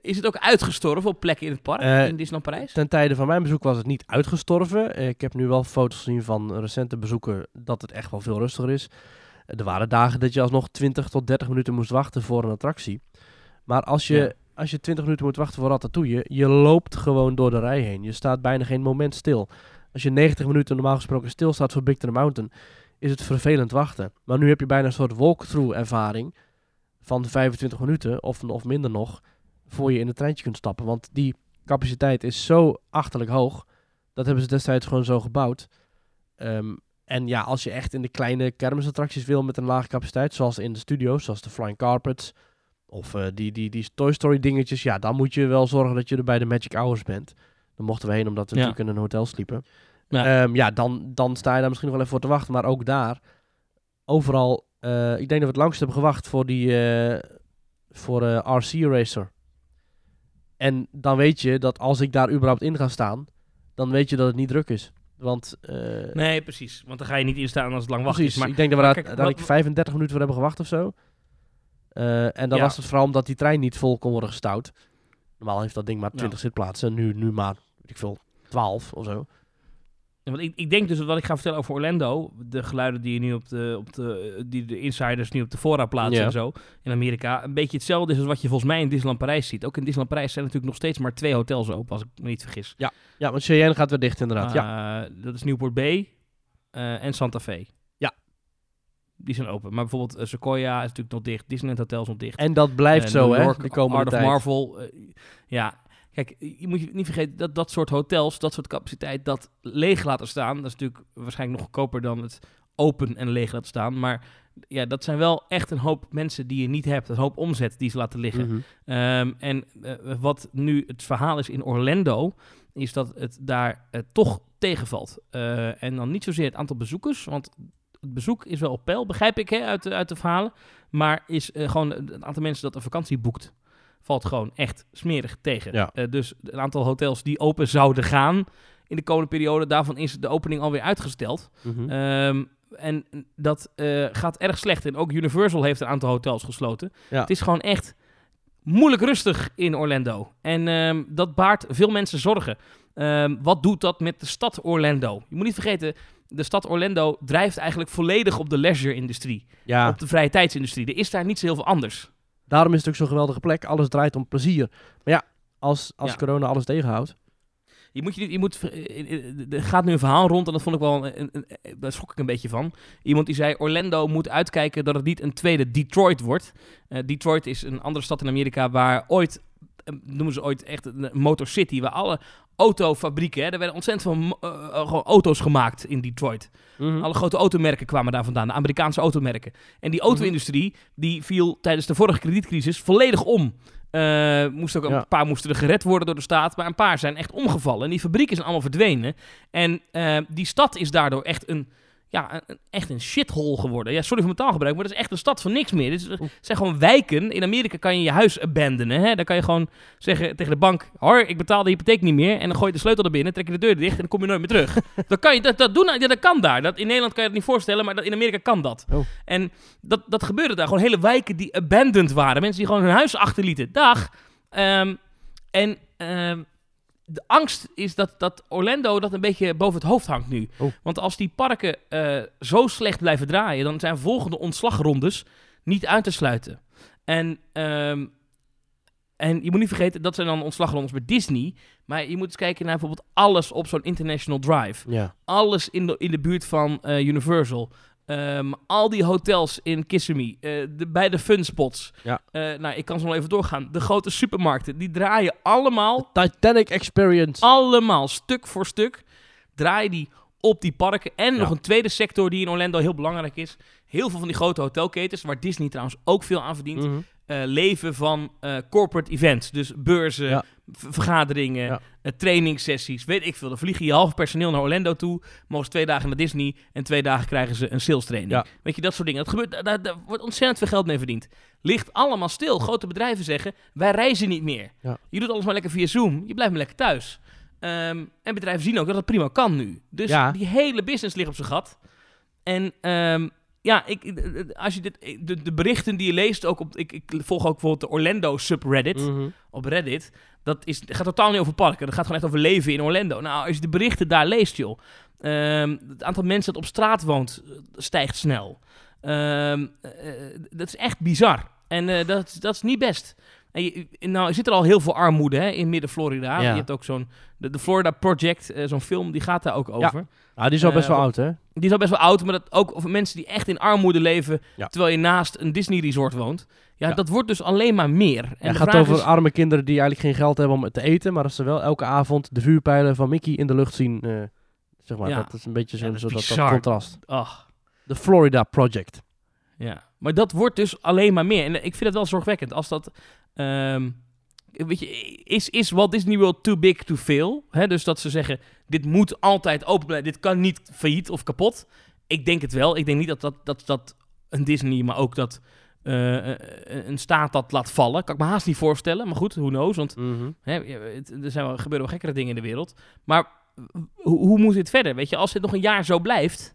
Is het ook uitgestorven op plekken in het park? In Disneyland Parijs?
Ten tijde van mijn bezoek was het niet uitgestorven. Ik heb nu wel foto's gezien van recente bezoeken dat het echt wel veel rustiger is. Er waren dagen dat je alsnog 20 tot 30 minuten moest wachten voor een attractie. Maar als je,
Ja.
als je 20 minuten moet wachten voor Ratatouille, je loopt gewoon door de rij heen. Je staat bijna geen moment stil. Als je 90 minuten normaal gesproken stilstaat voor Big Thunder Mountain, is het vervelend wachten. Maar nu heb je bijna een soort walkthrough ervaring van 25 minuten of, of minder nog, voor je in het treintje kunt stappen. Want die capaciteit is zo achterlijk hoog. Dat hebben ze destijds gewoon zo gebouwd. Ehm, en ja, als je echt in de kleine kermisattracties wil met een lage capaciteit, zoals in de studio's, zoals de Flying Carpets, of eh, die, die, die Toy Story dingetjes, ja, dan moet je wel zorgen dat je er bij de Magic Hours bent. Dan mochten we heen omdat we
Ja.
natuurlijk in een hotel sliepen.
Ja.
Ja, ja dan, dan sta je daar misschien nog wel even voor te wachten. Maar ook daar, overal, eh, ik denk dat we het langst hebben gewacht voor die eh, voor RC Racer. En dan weet je dat als ik daar überhaupt in ga staan, dan weet je dat het niet druk is. Want eh,
Nee, precies. Want dan ga je niet instaan als het lang wacht
precies,
is. Maar
ik denk dat we daar
kijk,
uiteindelijk
wat-
35 minuten voor hebben gewacht of zo. Eh, en dan
Ja.
was het vooral omdat die trein niet vol kon worden gestouwd. Normaal heeft dat ding maar
Ja.
20 zitplaatsen, nu, nu maar, weet ik veel, 12 of zo.
Ja, want ik, ik denk dus dat wat ik ga vertellen over Orlando, de geluiden die je nu op de, op de, die de insiders nu op de fora plaatsen
Ja.
en zo in Amerika, een beetje hetzelfde is als wat je volgens mij in Disneyland Parijs ziet. Ook in Disneyland Parijs zijn natuurlijk nog steeds maar twee hotels open, als ik me niet vergis.
Ja, want Cheyenne gaat weer dicht inderdaad. ja.
Eh, dat is Newport Bay eh, en Santa Fe.
Ja.
Die zijn open. Maar bijvoorbeeld eh, Sequoia is natuurlijk nog dicht. Disneyland Hotel is nog dicht.
En dat blijft zo, hè, de komende
Art of
tijd.
Marvel. ja, kijk, je moet je niet vergeten dat dat soort hotels, dat soort capaciteit, dat leeg laten staan. Dat is natuurlijk waarschijnlijk nog goedkoper dan het open en leeg laten staan. Maar ja, dat zijn wel echt een hoop mensen die je niet hebt. Een hoop omzet die ze laten liggen.
Mhm.
Ehm, en eh, wat nu het verhaal is in Orlando, is dat het daar eh, toch tegenvalt. Eh, en dan niet zozeer het aantal bezoekers, want het bezoek is wel op peil, begrijp ik hè, uit, de, uit de verhalen. Maar is gewoon het aantal mensen dat een vakantie boekt, valt gewoon echt smerig tegen.
Ja.
Eh, dus een aantal hotels die open zouden gaan in de komende periode, daarvan is de opening alweer uitgesteld.
Mhm.
Ehm, en dat eh, gaat erg slecht. En ook Universal heeft een aantal hotels gesloten.
Ja.
Het is gewoon echt moeilijk rustig in Orlando. En ehm, dat baart veel mensen zorgen. Ehm, wat doet dat met de stad Orlando? Je moet niet vergeten, de stad Orlando drijft eigenlijk volledig op de leisure-industrie.
ja,
Op de vrije tijdsindustrie. Er is daar niet zo heel veel anders.
Daarom is het ook zo'n geweldige plek. Alles draait om plezier. Maar ja, als, als
Ja.
corona alles tegenhoudt.
Je moet je je moet, eh, eh, er gaat nu een verhaal rond en dat vond ik wel, een, een- een- daar schrok ik een beetje van. Iemand die zei, Orlando moet uitkijken dat het niet een tweede Detroit wordt. Eh, Detroit is een andere stad in Amerika waar ooit, eh, noemen ze ooit echt een Motor City, waar alle autofabrieken, hè, er werden ontzettend veel eh, eh, gewoon auto's gemaakt in Detroit.
Mhm.
Alle grote automerken kwamen daar vandaan, de Amerikaanse automerken. En die auto-industrie, die viel tijdens de vorige kredietcrisis volledig om. Eh, moest ook,
Ja.
Een paar moesten er gered worden door de staat, maar een paar zijn echt omgevallen. En die fabrieken zijn allemaal verdwenen. En eh, die stad is daardoor echt een, ja, een- echt een shithole geworden. Ja, sorry voor mijn taalgebruik, maar dat is echt een stad van niks meer. Dit zijn gewoon wijken. In Amerika kan je je huis abandonen. Hè? Dan kan je gewoon zeggen tegen de bank... Hoor, ik betaal de hypotheek niet meer. En dan gooi je de sleutel naar binnen, trek je de deur dicht... en dan kom je nooit meer terug. dan kan je dat, dat doen. Ja, dat kan daar. Dat, in Nederland kan je dat niet voorstellen, maar dat, in Amerika kan dat.
Oh.
En dat, dat gebeurde daar. Gewoon hele wijken die abandoned waren. Mensen die gewoon hun huis achterlieten. Dag. Ehm, en... ehm, de angst is dat, dat Orlando dat een beetje boven het hoofd hangt nu.
Oh.
Want als die parken eh, zo slecht blijven draaien, dan zijn volgende ontslagrondes niet uit te sluiten. En, ehm, en je moet niet vergeten, dat zijn dan ontslagrondes bij Disney. Maar je moet eens kijken naar bijvoorbeeld alles op zo'n International Drive.
Ja.
Alles in de, in de buurt van eh, Universal. Ehm, al die hotels in Kissimmee, eh, de, bij de funspots.
Ja.
Eh, nou, ik kan zo nog even doorgaan. De grote supermarkten, die draaien allemaal
Titanic Experience.
allemaal stuk voor stuk draaien die op die parken. En
Ja.
nog een tweede sector die in Orlando heel belangrijk is. Heel veel van die grote hotelketens, waar Disney trouwens ook veel aan verdient,
Mhm.
Eh, leven van eh, corporate events. Dus beurzen,
Ja.
vergaderingen,
Ja.
eh, trainingssessies, weet ik veel. Dan vliegen je half personeel naar Orlando toe, mogen ze twee dagen naar Disney en twee dagen krijgen ze een sales training.
Ja.
Weet je, dat soort dingen. Dat gebeurt, daar, daar wordt ontzettend veel geld mee verdiend. Ligt allemaal stil. Grote bedrijven zeggen, wij reizen niet meer. Je doet alles maar lekker via Zoom, je blijft maar lekker thuis. Ehm, en bedrijven zien ook dat het prima kan nu. Dus
Ja.
die hele business ligt op zijn gat. En ehm, ja, ik, als je dit, de, de berichten die je leest, ook op, ik, ik volg ook bijvoorbeeld de Orlando subreddit
Mhm.
op Reddit. Dat is, gaat totaal niet over parken. Dat gaat gewoon echt over leven in Orlando. Nou, als je de berichten daar leest, joh. ehm, het aantal mensen dat op straat woont eh, stijgt snel. Ehm, eh, dat is echt bizar. En eh, dat, dat is niet best. En je, nou, er zit er al heel veel armoede hè, in midden-Florida.
Ja.
Je hebt ook zo'n... De, de Florida Project, eh, zo'n film, die gaat daar ook over.
Ah, die is al
Eh,
best wel
wat-
oud, hè?
Die is al best wel oud, maar dat ook over mensen die echt in armoede leven...
Ja.
terwijl je naast een Disney-resort woont. Ja,
Ja.
dat wordt dus alleen maar meer. En
Het gaat over
is-
arme kinderen die eigenlijk geen geld hebben om te eten, maar dat ze wel elke avond de vuurpijlen van Mickey in de lucht zien. eh, zeg maar,
Ja.
dat is een beetje
Ja,
zo'n zo dat, dat contrast.
Ach.
De Florida Project.
Ja, maar dat wordt dus alleen maar meer. En ik vind het wel zorgwekkend als dat. Weet je, is, is Walt Disney World too big to fail? Hè, dus dat ze zeggen: dit moet altijd open blijven, dit kan niet failliet of kapot. Ik denk het wel. Ik denk niet dat dat, dat, dat een Disney, maar ook dat eh, eh, een staat dat laat vallen. Kan ik me haast niet voorstellen. Maar goed, who knows? Want
Mhm.
Hè, het- er zijn wel, gebeuren wel gekkere dingen in de wereld. Maar hoe, hoe moet dit verder? Weet je, als dit nog een jaar zo blijft,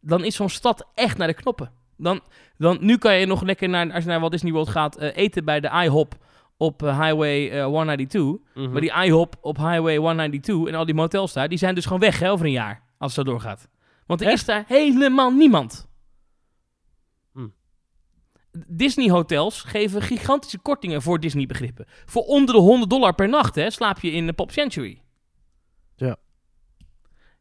dan is zo'n stad echt naar de knoppen. Dan, dan, nu kan je nog lekker naar, als je naar Walt Disney World gaat, eh, eten bij de IHOP op eh, Highway eh, 192.
Mhm.
Maar die IHOP op Highway 192 en al die motels daar, die zijn dus gewoon weg hè, over een jaar, als het zo doorgaat. Want er
Echt?
is daar helemaal niemand.
Hm.
Disney hotels geven gigantische kortingen voor Disney begrippen. Voor onder de 100 dollar per nacht hè, slaap je in de Pop Century.
Ja.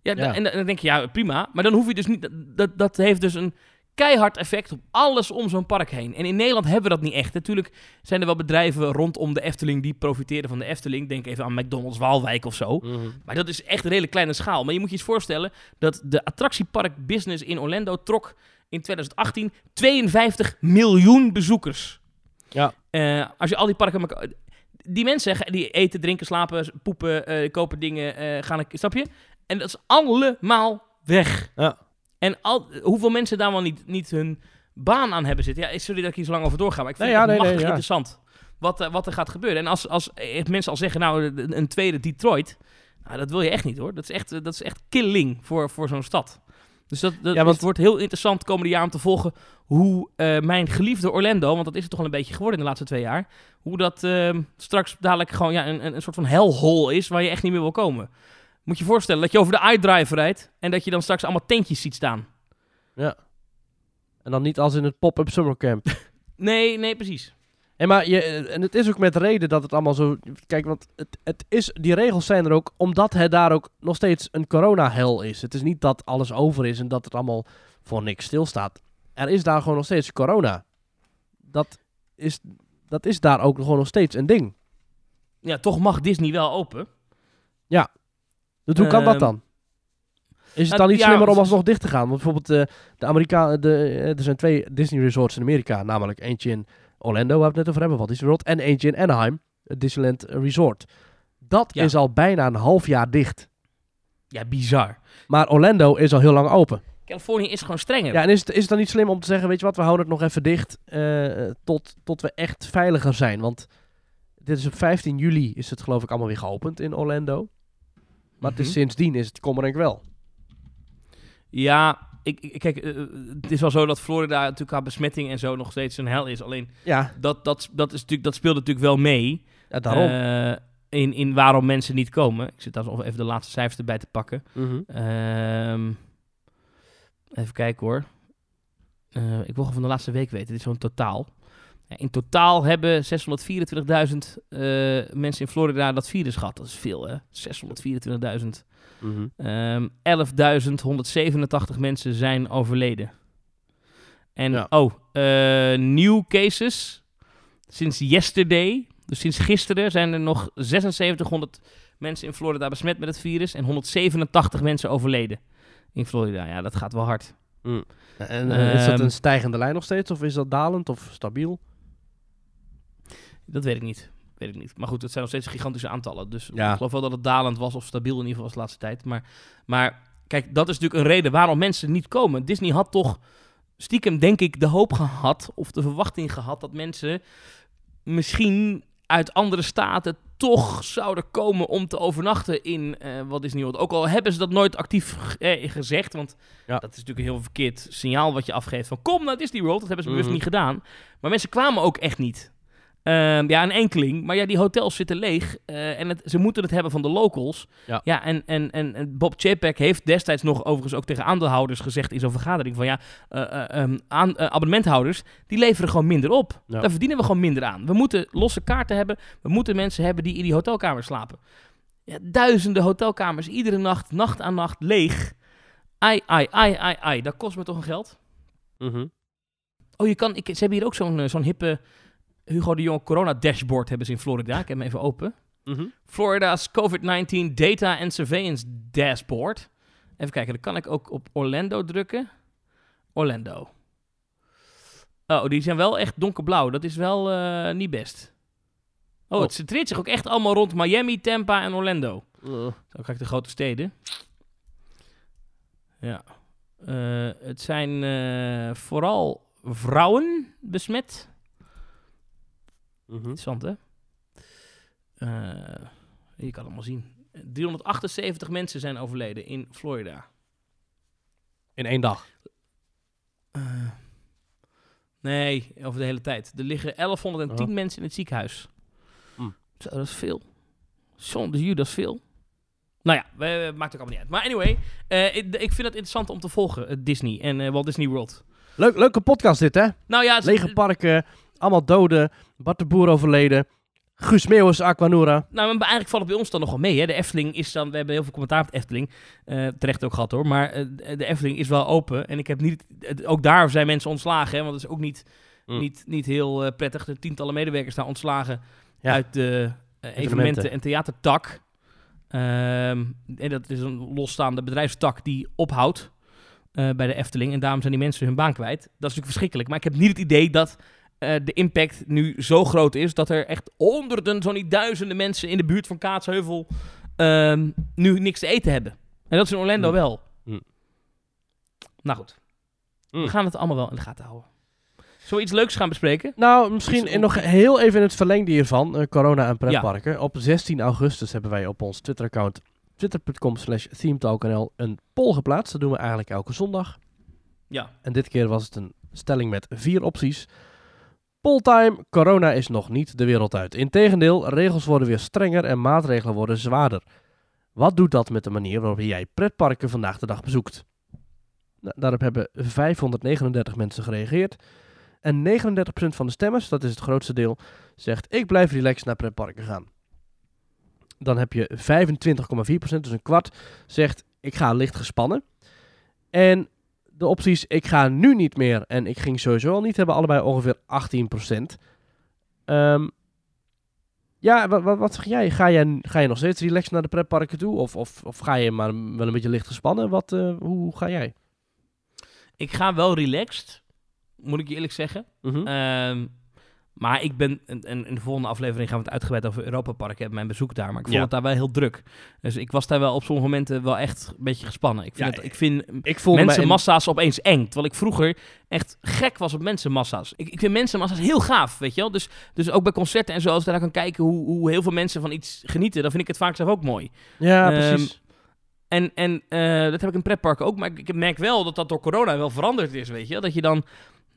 Ja,
Ja.
en dan denk je, ja, prima. Maar dan hoef je dus niet... Dat, dat heeft dus een keihard effect op alles om zo'n park heen. En in Nederland hebben we dat niet echt. Natuurlijk zijn er wel bedrijven rondom de Efteling die profiteren van de Efteling. Denk even aan McDonald's Waalwijk of zo.
Mhm.
Maar dat is echt een hele kleine schaal. Maar je moet je eens voorstellen dat de attractiepark business in Orlando trok in 2018 52 miljoen bezoekers.
Ja.
Eh, als je al die parken... Die mensen die eten, drinken, slapen, poepen, eh, kopen dingen, eh, gaan... Snap je? En dat is allemaal weg.
Ja.
En al, hoeveel mensen daar wel niet, niet hun baan aan hebben zitten. Ja, sorry dat ik hier zo lang over doorga, maar ik vind
Nee, ja,
het
nee, nee,
machtig
ja.
interessant wat, eh, wat er gaat gebeuren. En als, als eh, mensen al zeggen, nou, een tweede Detroit, nou, dat wil je echt niet hoor. Dat is echt, eh, dat is echt killing voor, voor zo'n stad. Dus dat, dat
Ja, want-
het wordt heel interessant de komende jaar om te volgen hoe mijn geliefde Orlando, want dat is het toch al een beetje geworden in de laatste twee jaar, hoe dat ehm, straks dadelijk gewoon ja, een, een, een soort van hellhole is waar je echt niet meer wil komen. Moet je je voorstellen dat je over de iDrive rijdt en dat je dan straks allemaal tentjes ziet staan.
En dan niet als in het pop-up summercamp.
Nee, nee, precies.
En, maar je, en het is ook met reden dat het allemaal zo... Kijk, want het, het is, die regels zijn er ook omdat het daar ook nog steeds een corona-hel is. Het is niet dat alles over is en dat het allemaal voor niks stilstaat. Er is daar gewoon nog steeds corona. Dat is, dat is daar ook gewoon nog steeds een ding.
Ja, toch mag Disney wel open.
Dus hoe kan dat
Ehm,
dan? Is het
nou,
dan niet slimmer om
is-
alsnog dicht te gaan? Want bijvoorbeeld eh, de Amerika de, eh, er zijn twee Disney resorts in Amerika. Namelijk eentje in Orlando, waar we het net over hebben, Walt Disney World. En eentje in Anaheim, het Disneyland Resort. Dat
Ja.
is al bijna een half jaar dicht.
Ja, bizar.
Maar Orlando is al heel lang open.
Californië is gewoon strenger.
Ja, en is het, is het dan niet slim om te zeggen, weet je wat, we houden het nog even dicht eh, tot, tot we echt veiliger zijn? Want dit is op 15 juli is het geloof ik allemaal weer geopend in Orlando. Maar het is
Mhm.
sindsdien is het kommerink wel.
Ja, ik, ik- kijk, eh, het is wel zo dat Florida natuurlijk qua besmetting en zo nog steeds een hel is. Alleen
Ja,
dat, dat, dat, is natuurlijk, dat speelt natuurlijk wel mee.
ja daarom.
eh, in, in waarom mensen niet komen. Ik zit daar even de laatste cijfers erbij te pakken.
Mhm.
Ehm, even kijken hoor. Eh, ik wil gewoon van de laatste week weten. Dit is zo'n totaal. In totaal hebben 624.000 eh, mensen in Florida dat virus gehad. Dat is veel, hè? 624.000.
Mhm.
Ehm 11.187 mensen zijn overleden. En,
Ja.
oh, eh new cases. Sinds yesterday, dus sinds gisteren, zijn er nog 7600 mensen in Florida besmet met het virus. En 187 mensen overleden in Florida. Ja, dat gaat wel hard.
En eh, is dat
Ehm,
een stijgende lijn nog steeds? Of is dat dalend of stabiel?
Dat weet ik niet. Weet ik niet. Maar goed, het zijn nog steeds gigantische aantallen. Dus
Ja.
ik geloof wel dat het dalend was of stabiel in ieder geval was de laatste tijd. Maar, maar kijk, dat is natuurlijk een reden waarom mensen niet komen. Disney had toch stiekem, denk ik, de hoop gehad of de verwachting gehad dat mensen misschien uit andere staten toch zouden komen om te overnachten in Walt Disney World. Ook al hebben ze dat nooit actief eh, gezegd, want
Ja.
dat is natuurlijk een heel verkeerd signaal wat je afgeeft van kom naar Disney World. Dat hebben ze bewust
Mhm.
niet gedaan. Maar mensen kwamen ook echt niet. Ehm, ja, een enkeling. Maar ja, die hotels zitten leeg. eh, en het, ze moeten het hebben van de locals.
Ja.
en, en, en, en Bob Chapek heeft destijds nog overigens ook tegen aandeelhouders gezegd in zo'n vergadering van ja, eh, eh, ehm, aan, eh, abonnementhouders, die leveren gewoon minder op.
Ja.
Daar verdienen we gewoon minder aan. We moeten losse kaarten hebben. We moeten mensen hebben die in die hotelkamers slapen. Ja, duizenden hotelkamers, iedere nacht, nacht aan nacht, leeg. Ai, ai, ai, ai, ai. Dat kost me toch een geld?
Mhm.
Oh, je kan, ik, ze hebben hier ook zo'n zo'n hippe Hugo de Jong corona dashboard hebben ze in Florida. Ik heb hem even open.
Mhm.
Florida's COVID-19 Data and Surveillance Dashboard. Even kijken, dan kan ik ook op Orlando drukken. Orlando. Oh, die zijn wel echt donkerblauw. Dat is wel eh, niet best. Oh,
Oh.
het centreert zich ook echt allemaal rond Miami, Tampa en Orlando.
Uh,
Zo kijk de grote steden. Ja. Eh, het zijn eh, vooral vrouwen besmet.
Mhm.
Interessant, hè? Eh, je kan het allemaal zien. 378 mensen zijn overleden in Florida.
In één dag.
Eh, nee, over de hele tijd. Er liggen 1110
Oh.
mensen in het ziekenhuis.
Hm.
Zo, dat is veel. You, dat is veel. Nou ja, we, we- maakt ook allemaal niet uit. Maar anyway, eh, ik, ik vind het interessant om te volgen, Disney en Walt Disney World.
Leuk, leuke podcast dit, hè?
Nou ja,
Lege parken, allemaal doden, Bart de Boer overleden, Guus Meeuwis, Aquanura.
Nou, maar eigenlijk valt het bij ons dan nogal mee. Hè? De Efteling is dan... We hebben heel veel commentaar op de Efteling. eh, terecht ook gehad hoor. Maar eh, de Efteling is wel open. En ik heb niet... het- ook daar zijn mensen ontslagen. Hè? Want dat is ook niet,
Mm.
niet, niet heel eh, prettig. Er tientallen medewerkers daar ontslagen.
Ja.
Uit de evenementen- en theatertak. Ehm, en dat is een losstaande bedrijfstak die ophoudt. eh, bij de Efteling. En daarom zijn die mensen hun baan kwijt. Dat is natuurlijk verschrikkelijk. Maar ik heb niet het idee dat eh, de impact nu zo groot is dat er echt honderden, zo niet duizenden mensen in de buurt van Kaatsheuvel ehm, nu niks te eten hebben. En dat is in Orlando
Mm.
wel.
Mm.
Nou goed,
Mm.
we gaan het allemaal wel in de gaten houden. Zullen we iets leuks gaan bespreken?
Nou, misschien nog heel even in het verlengde hiervan, eh, corona en pretparken.
Ja.
Op 16 augustus hebben wij op ons Twitter-account twitter.com slash themetalknl een poll geplaatst. Dat doen we eigenlijk elke zondag.
Ja.
En dit keer was het een stelling met vier opties. Polltime, corona is nog niet de wereld uit. Integendeel, regels worden weer strenger en maatregelen worden zwaarder. Wat doet dat met de manier waarop jij pretparken vandaag de dag bezoekt? Nou, daarop hebben 539 mensen gereageerd. En 39% van de stemmers, dat is het grootste deel, zegt ik blijf relaxed naar pretparken gaan. Dan heb je 25,4%, dus een kwart, zegt ik ga licht gespannen. En de opties ik ga nu niet meer en ik ging sowieso al niet, hebben allebei ongeveer 18%. Ehm ja, wat, wat, wat zeg jij? Ga, jij? ga je nog steeds relaxed naar de pretparken toe? Of, of, of ga je maar wel een beetje licht gespannen? Wat, eh, hoe ga jij?
Ik ga wel relaxed, moet ik je eerlijk zeggen. Ehm, Maar ik ben, en, in de volgende aflevering gaan we het uitgebreid over Europa Park hebben, mijn bezoek daar. Maar ik vond
Ja.
het daar wel heel druk. Dus ik was daar wel op sommige momenten wel echt een beetje gespannen. Ik vind,
Ja,
het, ik vind
Ik in-
mensenmassa's opeens eng. Terwijl ik vroeger echt gek was op mensenmassa's. Ik, ik vind mensenmassa's heel gaaf, weet je wel. Dus, dus ook bij concerten en zo, als ik daar kan kijken hoe, hoe heel veel mensen van iets genieten, dan vind ik het vaak zelf ook mooi.
Ja,
Ehm,
precies.
En, en eh, dat heb ik in pretparken ook. Maar ik, ik merk wel dat dat door corona wel veranderd is, weet je. Dat je dan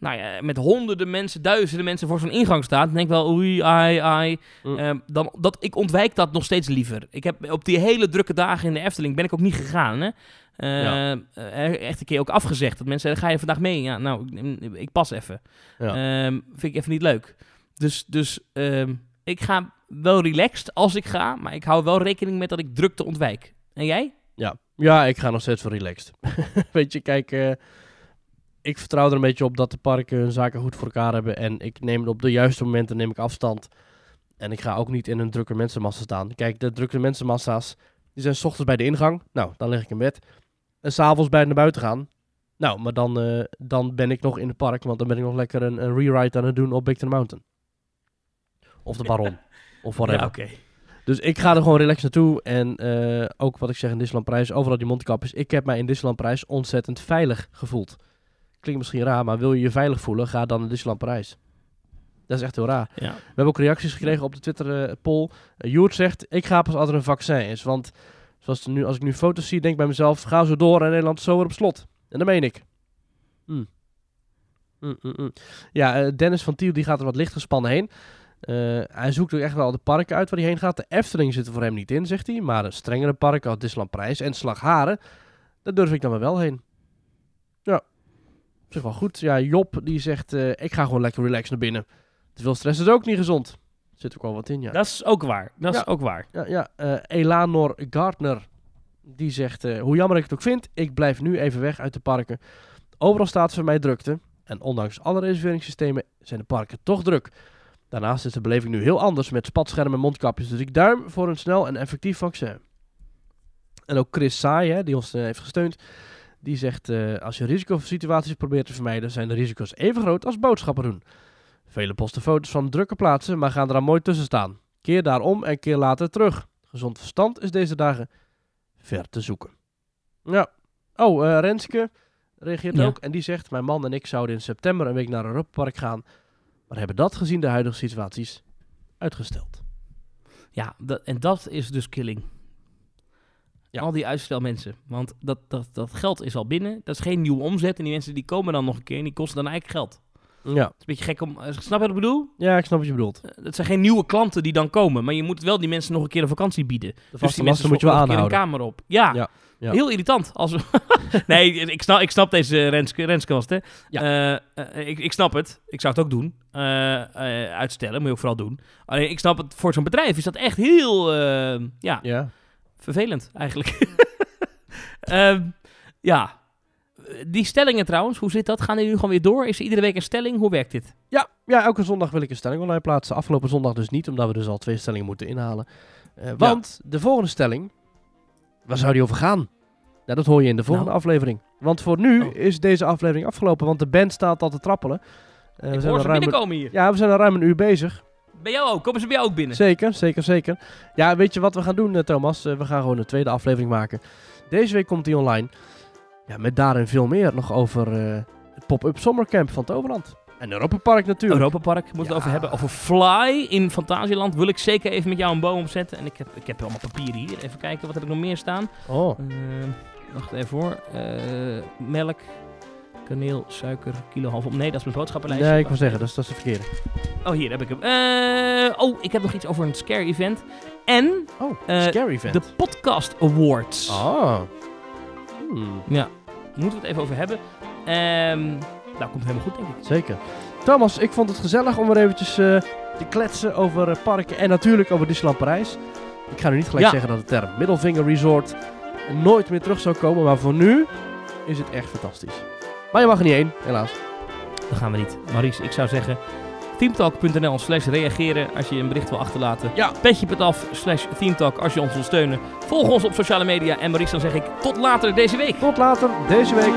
nou ja, met honderden mensen, duizenden mensen voor zo'n ingang staat. Dan denk ik wel, oei, ai, ai.
Mm.
Ehm, dan, dat, ik ontwijk dat nog steeds liever. Ik heb op die hele drukke dagen in de Efteling ben ik ook niet gegaan, hè. Eh,
Ja.
eh, echt een keer ook afgezegd. Dat mensen ga je vandaag mee? Ja, nou, ik, ik pas even.
Ja.
Ehm, vind ik even niet leuk. Dus, dus ehm, ik ga wel relaxed als ik ga. Maar ik hou wel rekening met dat ik drukte ontwijk. En jij?
Ja. ja, ik ga nog steeds voor relaxed. Weet je, kijk, eh, ik vertrouw er een beetje op dat de parken hun zaken goed voor elkaar hebben. En ik neem op de juiste momenten neem ik afstand. En ik ga ook niet in een drukke mensenmassa staan. Kijk, de drukke mensenmassa's, die zijn 's ochtends bij de ingang. Nou, dan lig ik in bed. En s'avonds bij naar buiten gaan. Nou, maar dan, eh, dan ben ik nog in het park, want dan ben ik nog lekker een, een rewrite aan het doen op Big Thunder Mountain. Of de Baron. Of whatever.
Ja, oké.
Dus ik ga er gewoon relaxed naartoe. En eh, ook wat ik zeg in Disneyland Prijs, overal die mondkapjes. Ik heb mij in Disneyland Prijs ontzettend veilig gevoeld. Klinkt misschien raar, maar wil je je veilig voelen, ga dan naar Disneyland Prijs. Dat is echt heel raar.
Ja.
We hebben ook reacties gekregen op de Twitter-poll. Uh, Joert zegt, ik ga pas als er een vaccin is. Want zoals nu, als ik nu foto's zie, denk ik bij mezelf, ga zo door en Nederland zo weer op slot. En dat meen ik. Mm. Mm, mm, mm. Ja, eh, Dennis van Tiel die gaat er wat licht gespannen heen. Eh, hij zoekt ook echt wel de parken uit waar hij heen gaat. De Efteling zit er voor hem niet in, zegt hij. Maar de strengere parken als Disneyland Prijs en Slagharen, daar durf ik dan maar wel heen. Op zich wel goed. Ja, Job die zegt, eh, ik ga gewoon lekker relaxed naar binnen. Te veel stress is ook niet gezond. Zit ook wel wat in, ja.
Dat is ook waar. Dat is ook waar.
Ja, ja eh, Elanor Gardner, die zegt, eh, hoe jammer ik het ook vind, ik blijf nu even weg uit de parken. Overal staat voor mij drukte. En ondanks alle reserveringssystemen zijn de parken toch druk. Daarnaast is de beleving nu heel anders met spatschermen en mondkapjes. Dus ik duim voor een snel en effectief vaccin. En ook Chris Saai, hè, die ons heeft gesteund, die zegt, eh, als je risicosituaties probeert te vermijden, zijn de risico's even groot als boodschappen doen. Velen posten foto's van drukke plaatsen, maar gaan er dan mooi tussen staan. Keer daarom en keer later terug. Gezond verstand is deze dagen ver te zoeken. Ja. Oh, eh, Renske reageert
Ja.
ook. En die zegt, mijn man en ik zouden in september een week naar Europa Park gaan. Maar hebben dat gezien de huidige situaties uitgesteld.
Ja, dat, en dat is dus killing.
Ja.
Al die uitstelmensen. Want dat, dat, dat geld is al binnen. Dat is geen nieuwe omzet. En die mensen die komen dan nog een keer en die kosten dan eigenlijk geld.
Ja.
Het is een beetje gek om... eh, Snap je wat ik bedoel?
ja, ik snap wat je bedoelt.
Eh, Dat zijn geen nieuwe klanten die dan komen. Maar je moet wel die mensen nog een keer een vakantie bieden.
De
Dus die mensen
moet je wel
nog een
aanhouden.
kamer op. Ja,
Ja, ja.
heel irritant. Als we- nee, ik snap, ik snap deze Renske, het, hè?
Ja.
Eh, eh, ik, ik snap het. Ik zou het ook doen. Eh, eh, uitstellen, moet je ook vooral doen. Alleen, ik snap het, voor zo'n bedrijf is dat echt heel, eh, ja,
Ja.
Vervelend eigenlijk. Ehm, ja. Die stellingen trouwens, hoe zit dat? Gaan die nu gewoon weer door? Is er iedere week een stelling? Hoe werkt dit?
Ja, ja, elke zondag wil ik een stelling online plaatsen. Afgelopen zondag dus niet, omdat we dus al twee stellingen moeten inhalen. Eh, want de volgende stelling, waar zou die over gaan? Nou, dat hoor je in de volgende
Nou.
aflevering. Want voor nu
Oh.
is deze aflevering afgelopen, want de band staat al te trappelen.
Ik
we, zijn al
ze
ruim
binnenkomen hier.
ja, we zijn al ruim een uur bezig.
Bij jou ook. Komen ze bij jou ook binnen?
Zeker, zeker, zeker. Ja, weet je wat we gaan doen, eh, Thomas? Eh, we gaan gewoon een tweede aflevering maken. Deze week komt die online. Ja, met daarin veel meer nog over eh, het pop-up zomercamp van Toverland. En Europa Park natuurlijk.
Europa Park moeten we
Ja.
het over hebben. Over Fly in Fantasieland wil ik zeker even met jou een boom opzetten. En ik heb, ik heb allemaal papieren hier. Even kijken, wat heb ik nog meer staan?
Oh,
wacht even hoor. Melk, kaneel, suiker, kilo half op. Nee, dat is mijn boodschappenlijstje.
nee, ik wil zeggen, dat is, dat is de verkeerde.
Oh, hier heb ik hem. Eh, oh, ik heb nog iets over een scare event. En
Oh,
Eh,
scary event.
de Podcast Awards.
Ah. Hmm,
Ja, moeten we het even over hebben. Ehm nou, komt helemaal goed, denk ik.
zeker. Thomas, ik vond het gezellig om weer eventjes eh, te kletsen over parken en natuurlijk over Disneyland Parijs. Ik ga nu niet gelijk
Ja.
zeggen dat de term Middelvinger Resort nooit meer terug zou komen, maar voor nu is het echt fantastisch. Maar je mag er niet heen, helaas.
Dat gaan we niet. Maurice, ik zou zeggen... teamtalk.nl slash reageren als je een bericht wil achterlaten.
Ja.
Petje.af slash teamtalk als je ons wil steunen. Volg ons op sociale media. En Maurice, dan zeg ik tot later deze week.
Tot later, deze week.